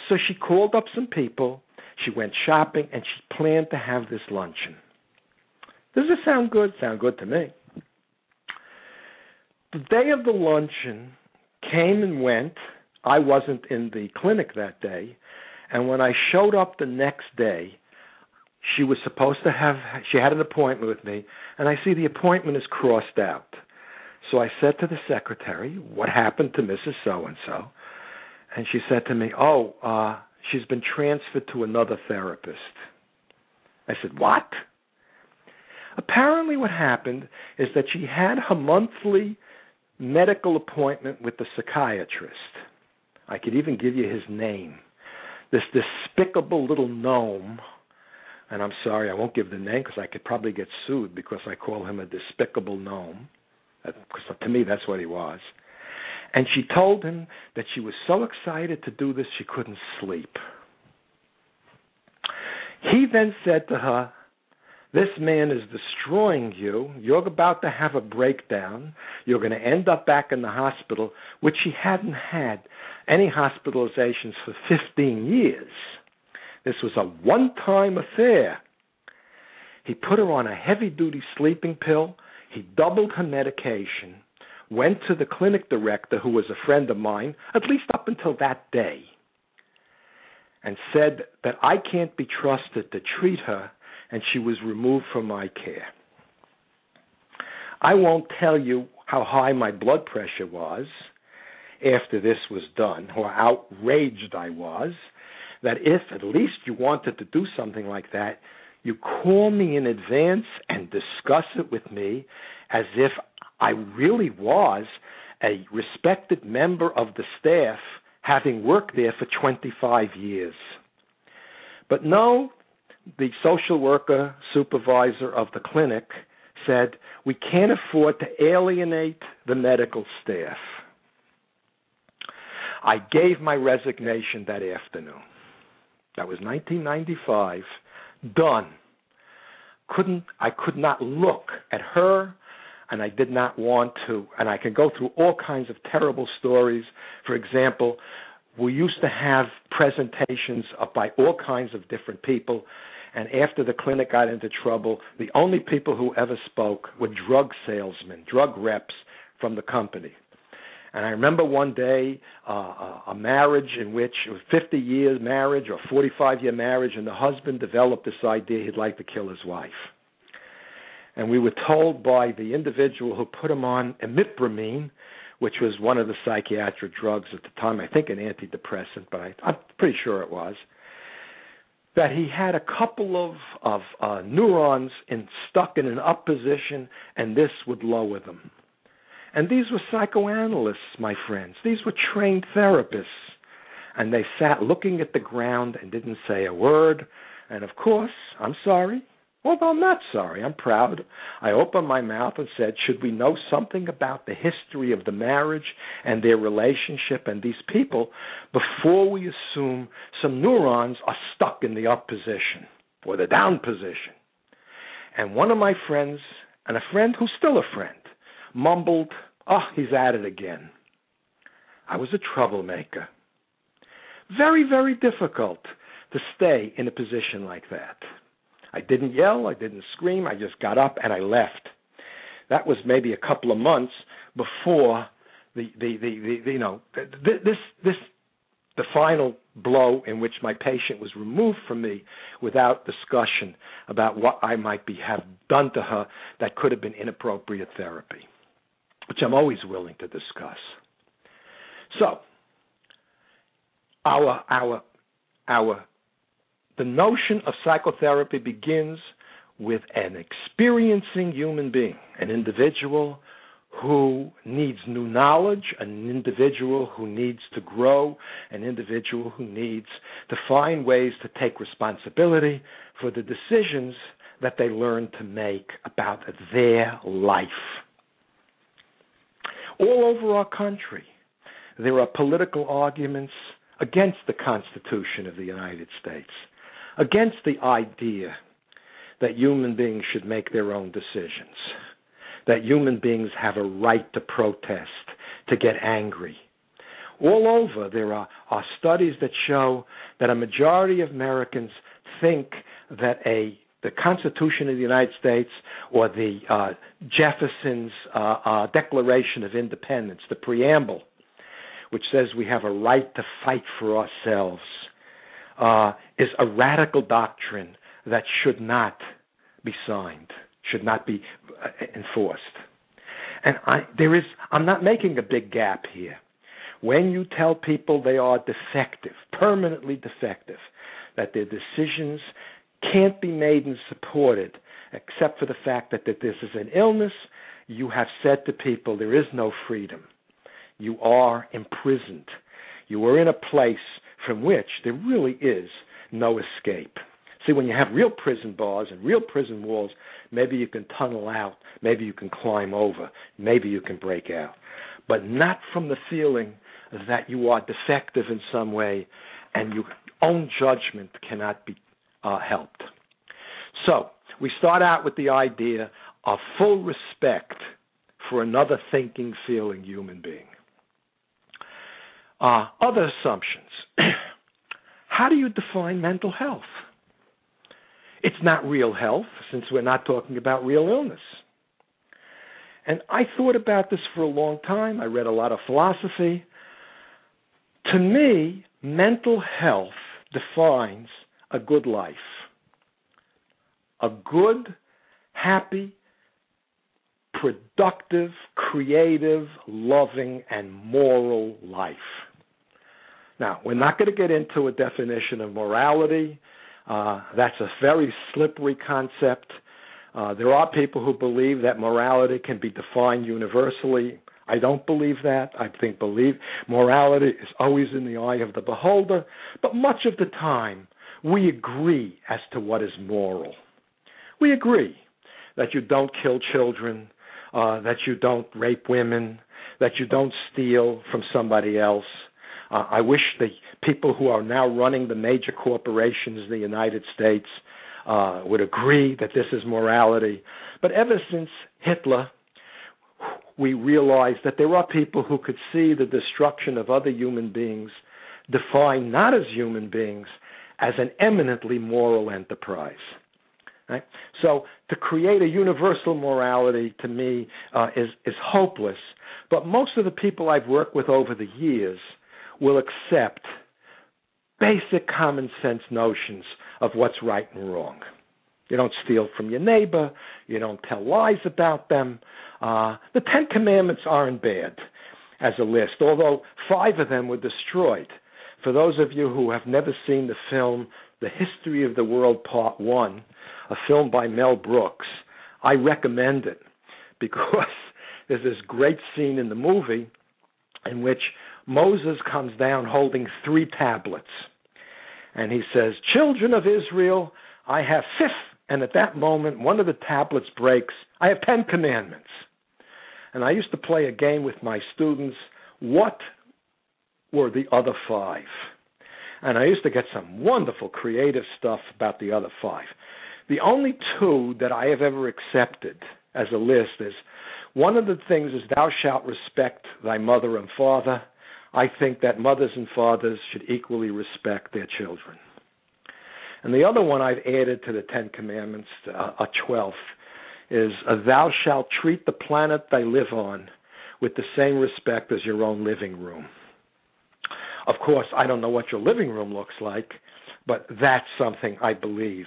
Speaker 2: So she called up some people, she went shopping, and she planned to have this luncheon. Does this sound good? Sound good to me. The day of the luncheon came and went. I wasn't in the clinic that day, and when I showed up the next day, she was supposed to have she had an appointment with me, and I see the appointment is crossed out. So I said to the secretary, "What happened to Mrs. So and so?" And she said to me, "Oh, uh, she's been transferred to another therapist." I said, "What?" Apparently, what happened is that she had her monthly medical appointment with the psychiatrist. I could even give you his name this despicable little gnome and I'm sorry, I won't give the name because I could probably get sued because I call him a despicable gnome. Because to me, that's what he was. And she told him that she was so excited to do this she couldn't sleep. He then said to her This man is destroying you. You're about to have a breakdown. You're going to end up back in the hospital, which he hadn't had any hospitalizations for 15 years. This was a one time affair. He put her on a heavy duty sleeping pill. He doubled her medication, went to the clinic director, who was a friend of mine, at least up until that day, and said that I can't be trusted to treat her, and she was removed from my care. I won't tell you how high my blood pressure was after this was done, how outraged I was, that if at least you wanted to do something like that, you call me in advance and discuss it with me as if I really was a respected member of the staff having worked there for 25 years. But no, the social worker supervisor of the clinic said, We can't afford to alienate the medical staff. I gave my resignation that afternoon. That was 1995. Done. Couldn't I could not look at her and I did not want to and I can go through all kinds of terrible stories. For example, we used to have presentations by all kinds of different people and after the clinic got into trouble, the only people who ever spoke were drug salesmen, drug reps from the company. And I remember one day uh, a marriage in which it was 50 years marriage or 45 year marriage, and the husband developed this idea he'd like to kill his wife. And we were told by the individual who put him on imipramine, which was one of the psychiatric drugs at the time, I think an antidepressant, but I, I'm pretty sure it was, that he had a couple of of uh, neurons in, stuck in an up position, and this would lower them. And these were psychoanalysts, my friends. These were trained therapists. And they sat looking at the ground and didn't say a word. And of course, I'm sorry. Although I'm not sorry, I'm proud. I opened my mouth and said, Should we know something about the history of the marriage and their relationship and these people before we assume some neurons are stuck in the up position or the down position? And one of my friends, and a friend who's still a friend, mumbled, Oh, he's at it again. I was a troublemaker. Very, very difficult to stay in a position like that. I didn't yell, I didn't scream, I just got up and I left. That was maybe a couple of months before the the the, the, you know this this the final blow in which my patient was removed from me without discussion about what I might be have done to her that could have been inappropriate therapy which I'm always willing to discuss. So, our our our the notion of psychotherapy begins with an experiencing human being, an individual who needs new knowledge, an individual who needs to grow, an individual who needs to find ways to take responsibility for the decisions that they learn to make about their life. All over our country, there are political arguments against the Constitution of the United States, against the idea that human beings should make their own decisions, that human beings have a right to protest, to get angry. All over, there are, are studies that show that a majority of Americans think that a the Constitution of the United States or the uh, Jefferson's uh, uh, Declaration of Independence, the preamble, which says we have a right to fight for ourselves, uh, is a radical doctrine that should not be signed, should not be uh, enforced. And I, there is, I'm not making a big gap here. When you tell people they are defective, permanently defective, that their decisions can't be made and supported except for the fact that, that this is an illness. You have said to people there is no freedom. You are imprisoned. You are in a place from which there really is no escape. See, when you have real prison bars and real prison walls, maybe you can tunnel out, maybe you can climb over, maybe you can break out. But not from the feeling that you are defective in some way and your own judgment cannot be uh, helped. So, we start out with the idea of full respect for another thinking, feeling human being. Uh, other assumptions. How do you define mental health? It's not real health, since we're not talking about real illness. And I thought about this for a long time. I read a lot of philosophy. To me, mental health defines a good life. A good, happy, productive, creative, loving, and moral life. Now, we're not going to get into a definition of morality. Uh, that's a very slippery concept. Uh, there are people who believe that morality can be defined universally. I don't believe that. I think believe morality is always in the eye of the beholder, but much of the time we agree as to what is moral. We agree that you don't kill children, uh, that you don't rape women, that you don't steal from somebody else. Uh, I wish the people who are now running the major corporations in the United States uh, would agree that this is morality. But ever since Hitler, we realized that there are people who could see the destruction of other human beings defined not as human beings, as an eminently moral enterprise. Right? So to create a universal morality to me uh, is is hopeless. But most of the people I've worked with over the years will accept basic common sense notions of what's right and wrong. You don't steal from your neighbor. You don't tell lies about them. Uh, the Ten Commandments aren't bad as a list, although five of them were destroyed. For those of you who have never seen the film The History of the World Part 1, a film by Mel Brooks, I recommend it because there's this great scene in the movie in which Moses comes down holding three tablets and he says, Children of Israel, I have fifth. And at that moment, one of the tablets breaks. I have ten commandments. And I used to play a game with my students. What were the other five? And I used to get some wonderful creative stuff about the other five. The only two that I have ever accepted as a list is one of the things is thou shalt respect thy mother and father, I think that mothers and fathers should equally respect their children. And the other one I've added to the Ten Commandments, uh, a twelfth, is uh, thou shalt treat the planet they live on with the same respect as your own living room. Of course, I don't know what your living room looks like, but that's something I believe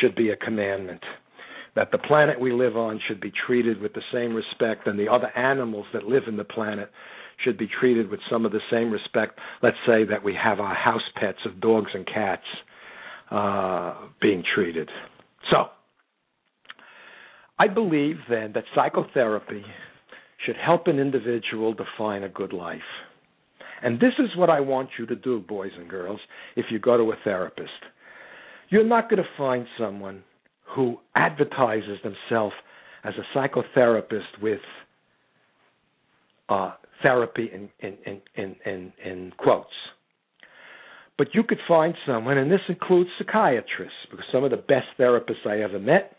Speaker 2: should be a commandment. That the planet we live on should be treated with the same respect and the other animals that live in the planet should be treated with some of the same respect. Let's say that we have our house pets of dogs and cats uh, being treated. So, I believe then that psychotherapy should help an individual define a good life. And this is what I want you to do, boys and girls, if you go to a therapist. You're not going to find someone who advertises themselves as a psychotherapist with uh, therapy in, in, in, in, in quotes. But you could find someone, and this includes psychiatrists, because some of the best therapists I ever met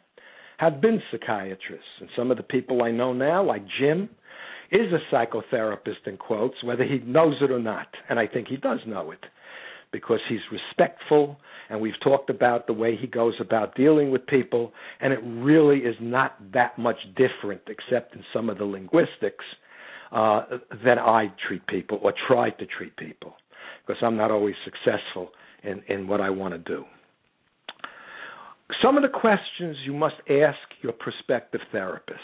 Speaker 2: have been psychiatrists. And some of the people I know now, like Jim, is a psychotherapist in quotes, whether he knows it or not. And I think he does know it because he's respectful, and we've talked about the way he goes about dealing with people, and it really is not that much different, except in some of the linguistics uh, that I treat people or try to treat people because I'm not always successful in, in what I want to do. Some of the questions you must ask your prospective therapist.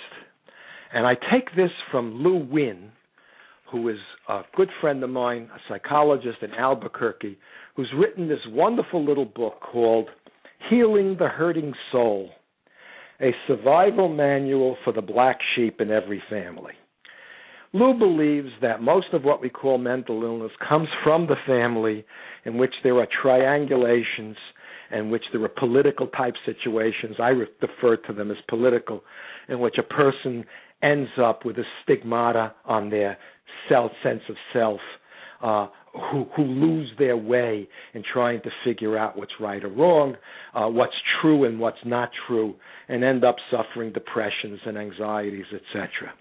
Speaker 2: And I take this from Lou Winn, who is a good friend of mine, a psychologist in Albuquerque, who's written this wonderful little book called Healing the Hurting Soul A Survival Manual for the Black Sheep in Every Family. Lou believes that most of what we call mental illness comes from the family in which there are triangulations in which there are political type situations. I refer to them as political, in which a person ends up with a stigmata on their self sense of self, uh, who who lose their way in trying to figure out what's right or wrong, uh, what's true and what's not true, and end up suffering depressions and anxieties, etc.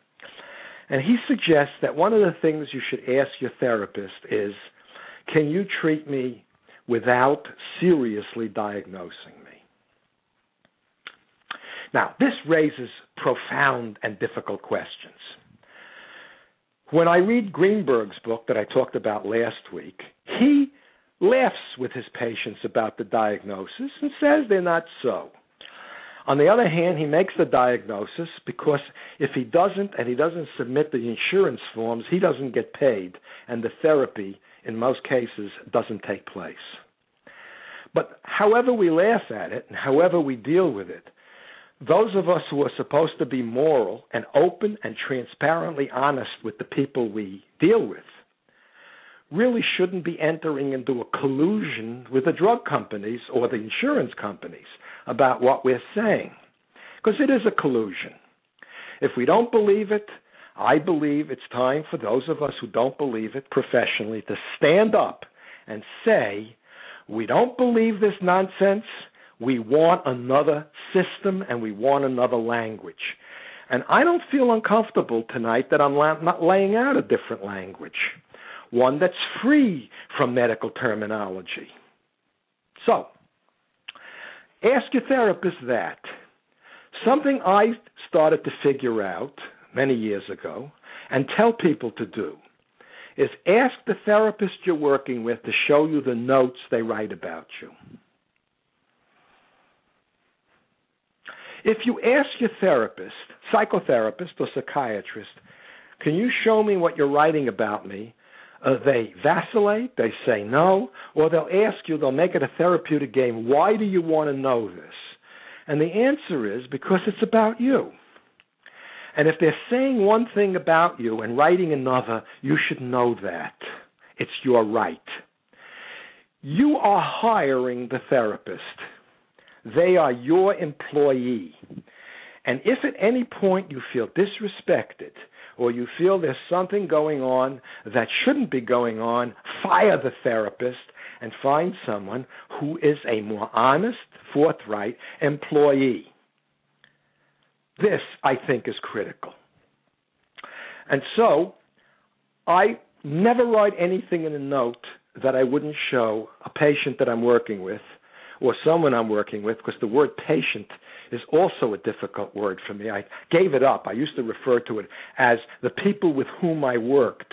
Speaker 2: And he suggests that one of the things you should ask your therapist is, can you treat me without seriously diagnosing me? Now, this raises profound and difficult questions. When I read Greenberg's book that I talked about last week, he laughs with his patients about the diagnosis and says they're not so. On the other hand, he makes the diagnosis because if he doesn't and he doesn't submit the insurance forms, he doesn't get paid, and the therapy, in most cases, doesn't take place. But however we laugh at it and however we deal with it, those of us who are supposed to be moral and open and transparently honest with the people we deal with really shouldn't be entering into a collusion with the drug companies or the insurance companies about what we're saying. Because it is a collusion. If we don't believe it, I believe it's time for those of us who don't believe it professionally to stand up and say, we don't believe this nonsense. We want another system and we want another language. And I don't feel uncomfortable tonight that I'm not laying out a different language, one that's free from medical terminology. So, ask your therapist that. Something I started to figure out many years ago and tell people to do is ask the therapist you're working with to show you the notes they write about you. If you ask your therapist, psychotherapist, or psychiatrist, can you show me what you're writing about me? Uh, they vacillate, they say no, or they'll ask you, they'll make it a therapeutic game. Why do you want to know this? And the answer is because it's about you. And if they're saying one thing about you and writing another, you should know that. It's your right. You are hiring the therapist. They are your employee. And if at any point you feel disrespected or you feel there's something going on that shouldn't be going on, fire the therapist and find someone who is a more honest, forthright employee. This, I think, is critical. And so, I never write anything in a note that I wouldn't show a patient that I'm working with or someone I'm working with, because the word patient is also a difficult word for me. I gave it up. I used to refer to it as the people with whom I worked.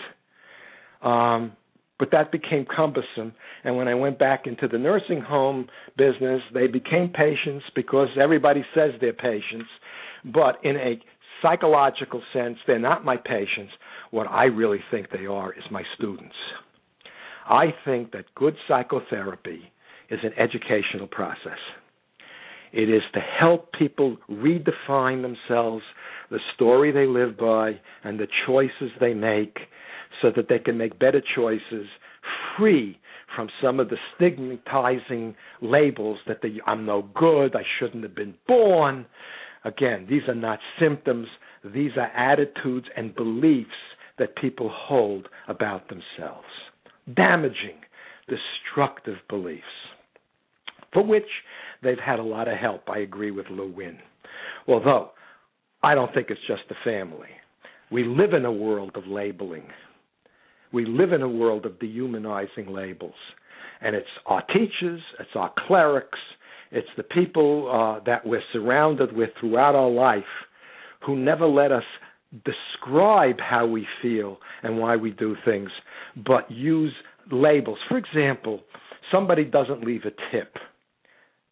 Speaker 2: Um, but that became cumbersome. And when I went back into the nursing home business, they became patients because everybody says they're patients. But in a psychological sense, they're not my patients. What I really think they are is my students. I think that good psychotherapy is an educational process. It is to help people redefine themselves, the story they live by, and the choices they make so that they can make better choices free from some of the stigmatizing labels that they, I'm no good, I shouldn't have been born. Again, these are not symptoms, these are attitudes and beliefs that people hold about themselves. Damaging, destructive beliefs for which they've had a lot of help. I agree with Lou Win. Although I don't think it's just the family. We live in a world of labeling. We live in a world of dehumanizing labels. And it's our teachers, it's our clerics, it's the people uh, that we're surrounded with throughout our life who never let us describe how we feel and why we do things, but use labels. For example, somebody doesn't leave a tip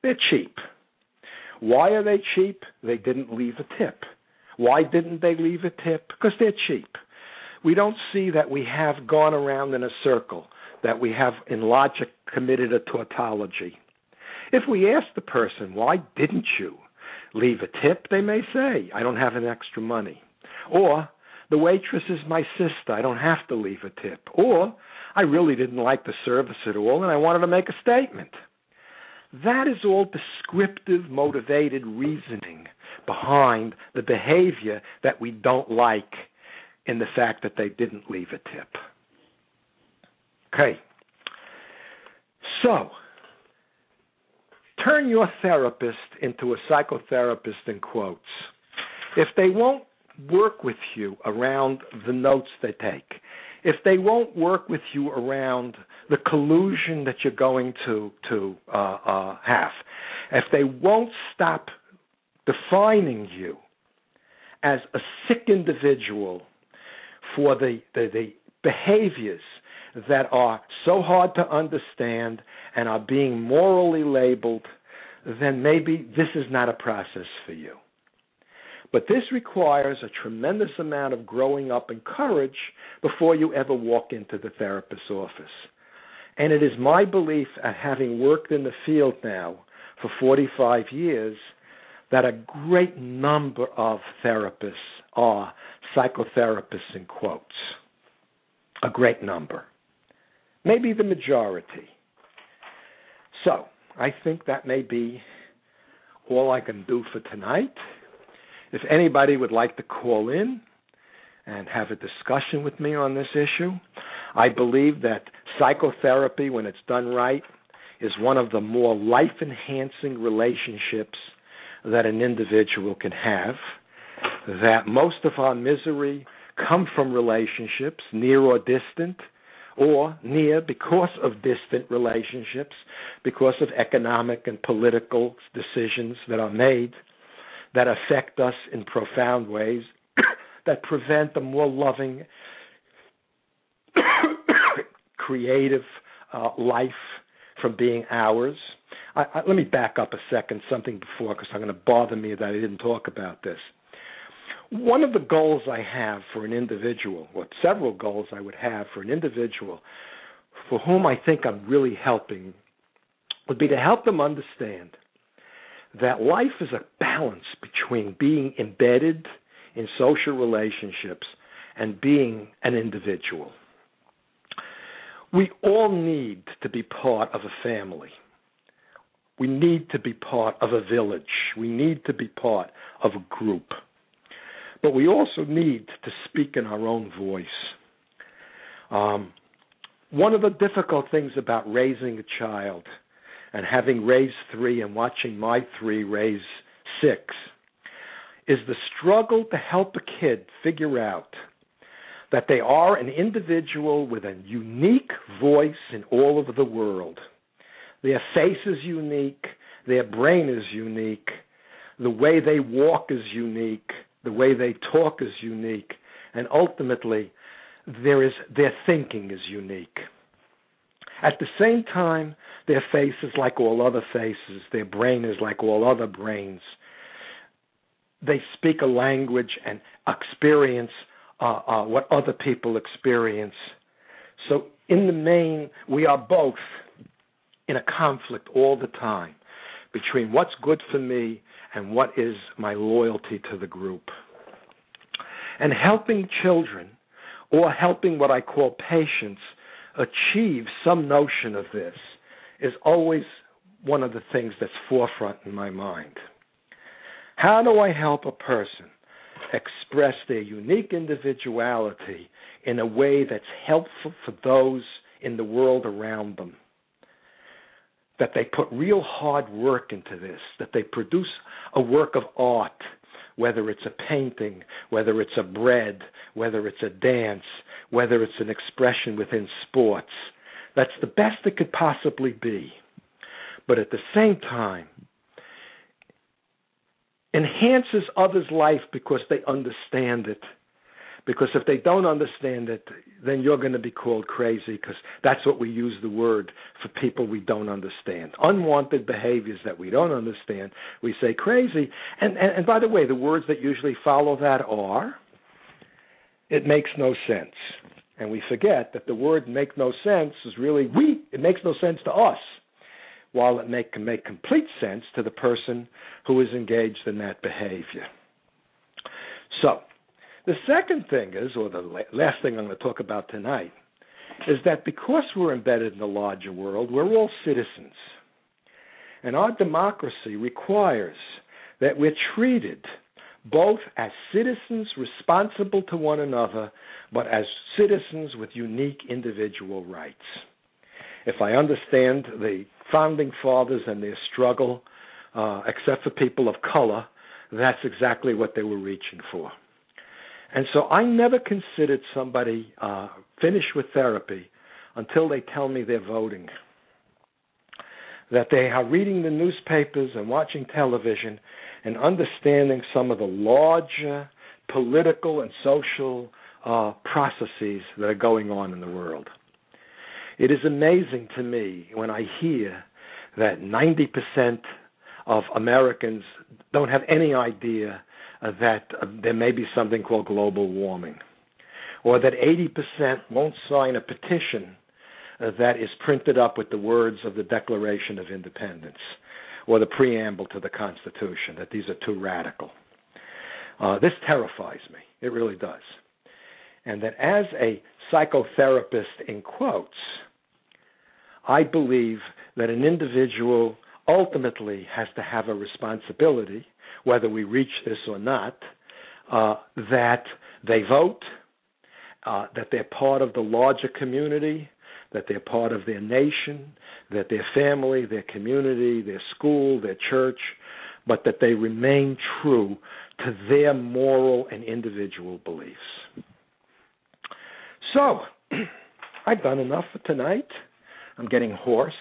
Speaker 2: they're cheap. Why are they cheap? They didn't leave a tip. Why didn't they leave a tip? Because they're cheap. We don't see that we have gone around in a circle, that we have in logic committed a tautology. If we ask the person, why didn't you leave a tip, they may say, I don't have an extra money. Or, the waitress is my sister, I don't have to leave a tip. Or, I really didn't like the service at all and I wanted to make a statement. That is all descriptive, motivated reasoning behind the behavior that we don't like in the fact that they didn't leave a tip. Okay. So, turn your therapist into a psychotherapist in quotes. If they won't work with you around the notes they take, if they won't work with you around the collusion that you're going to to uh, uh, have, if they won't stop defining you as a sick individual for the, the, the behaviors that are so hard to understand and are being morally labeled, then maybe this is not a process for you. But this requires a tremendous amount of growing up and courage before you ever walk into the therapist's office. And it is my belief, having worked in the field now for 45 years, that a great number of therapists are psychotherapists in quotes. A great number. Maybe the majority. So, I think that may be all I can do for tonight. If anybody would like to call in and have a discussion with me on this issue, I believe that psychotherapy, when it's done right, is one of the more life enhancing relationships that an individual can have. That most of our misery come from relationships, near or distant, or near because of distant relationships, because of economic and political decisions that are made that affect us in profound ways, that prevent a more loving, creative uh, life from being ours. I, I, let me back up a second, something before, because I'm going to bother me that I didn't talk about this. One of the goals I have for an individual, or several goals I would have for an individual for whom I think I'm really helping, would be to help them understand that life is a balance between being embedded in social relationships and being an individual. We all need to be part of a family. We need to be part of a village. We need to be part of a group. But we also need to speak in our own voice. Um, one of the difficult things about raising a child and having raised three and watching my three raise six is the struggle to help a kid figure out that they are an individual with a unique voice in all of the world. Their face is unique, their brain is unique, the way they walk is unique, the way they talk is unique, and ultimately, there is their thinking is unique. At the same time, their face is like all other faces, their brain is like all other brains. They speak a language and experience uh, uh, what other people experience. So, in the main, we are both in a conflict all the time between what's good for me and what is my loyalty to the group. And helping children, or helping what I call patients, achieve some notion of this is always one of the things that's forefront in my mind. How do I help a person express their unique individuality in a way that's helpful for those in the world around them? That they put real hard work into this, that they produce a work of art, whether it's a painting, whether it's a bread, whether it's a dance, whether it's an expression within sports. That's the best it could possibly be. But at the same time, enhances others' life because they understand it because if they don't understand it, then you're going to be called crazy because that's what we use the word for people we don't understand. Unwanted behaviors that we don't understand, we say crazy. And, and, and by the way, the words that usually follow that are, it makes no sense. And we forget that the word make no sense is really we, it makes no sense to us while it make, can make complete sense to the person who is engaged in that behavior. So, the second thing is, or the last thing I'm going to talk about tonight, is that because we're embedded in the larger world, we're all citizens. And our democracy requires that we're treated both as citizens responsible to one another, but as citizens with unique individual rights. If I understand the founding fathers and their struggle, uh, except for people of color, that's exactly what they were reaching for. And so I never considered somebody uh, finished with therapy until they tell me they're voting. That they are reading the newspapers and watching television and understanding some of the larger political and social uh, processes that are going on in the world. It is amazing to me when I hear that 90% of Americans don't have any idea uh, that uh, there may be something called global warming, or that 80% won't sign a petition uh, that is printed up with the words of the Declaration of Independence or the preamble to the Constitution, that these are too radical. Uh, this terrifies me. It really does. And that as a psychotherapist, in quotes, I believe that an individual ultimately has to have a responsibility, whether we reach this or not, uh, that they vote, uh, that they're part of the larger community, that they're part of their nation, that their family, their community, their school, their church, but that they remain true to their moral and individual beliefs. So, I've done enough for tonight. I'm getting hoarse.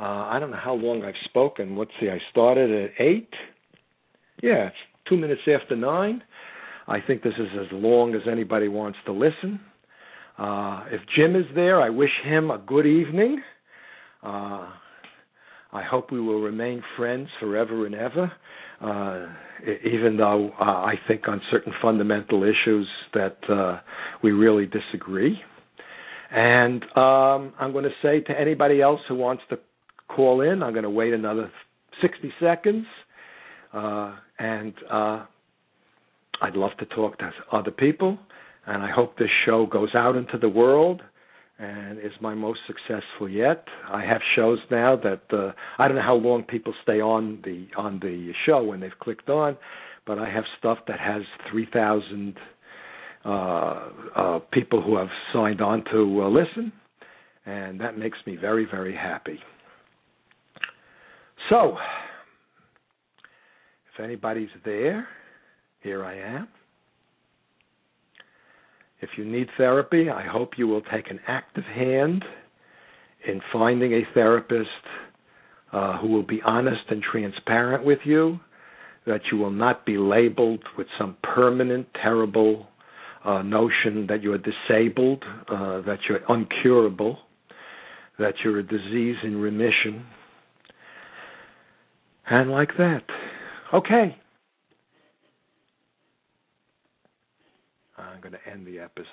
Speaker 2: Uh, I don't know how long I've spoken. Let's see, I started at 8. Yeah, it's two minutes after 9. I think this is as long as anybody wants to listen. Uh, if Jim is there, I wish him a good evening. Uh, I hope we will remain friends forever and ever, uh, even though uh, I think on certain fundamental issues that uh, we really disagree. And um, I'm going to say to anybody else who wants to call in, I'm going to wait another 60 seconds. Uh, and uh, I'd love to talk to other people. And I hope this show goes out into the world and is my most successful yet. I have shows now that uh, I don't know how long people stay on the on the show when they've clicked on, but I have stuff that has 3,000 uh, uh, people who have signed on to uh, listen, and that makes me very, very happy. So, if anybody's there, here I am. If you need therapy, I hope you will take an active hand in finding a therapist uh, who will be honest and transparent with you, that you will not be labeled with some permanent, terrible uh, notion that you're disabled, uh, that you're uncurable, that you're a disease in remission, and like that. Okay. I'm going to end the episode.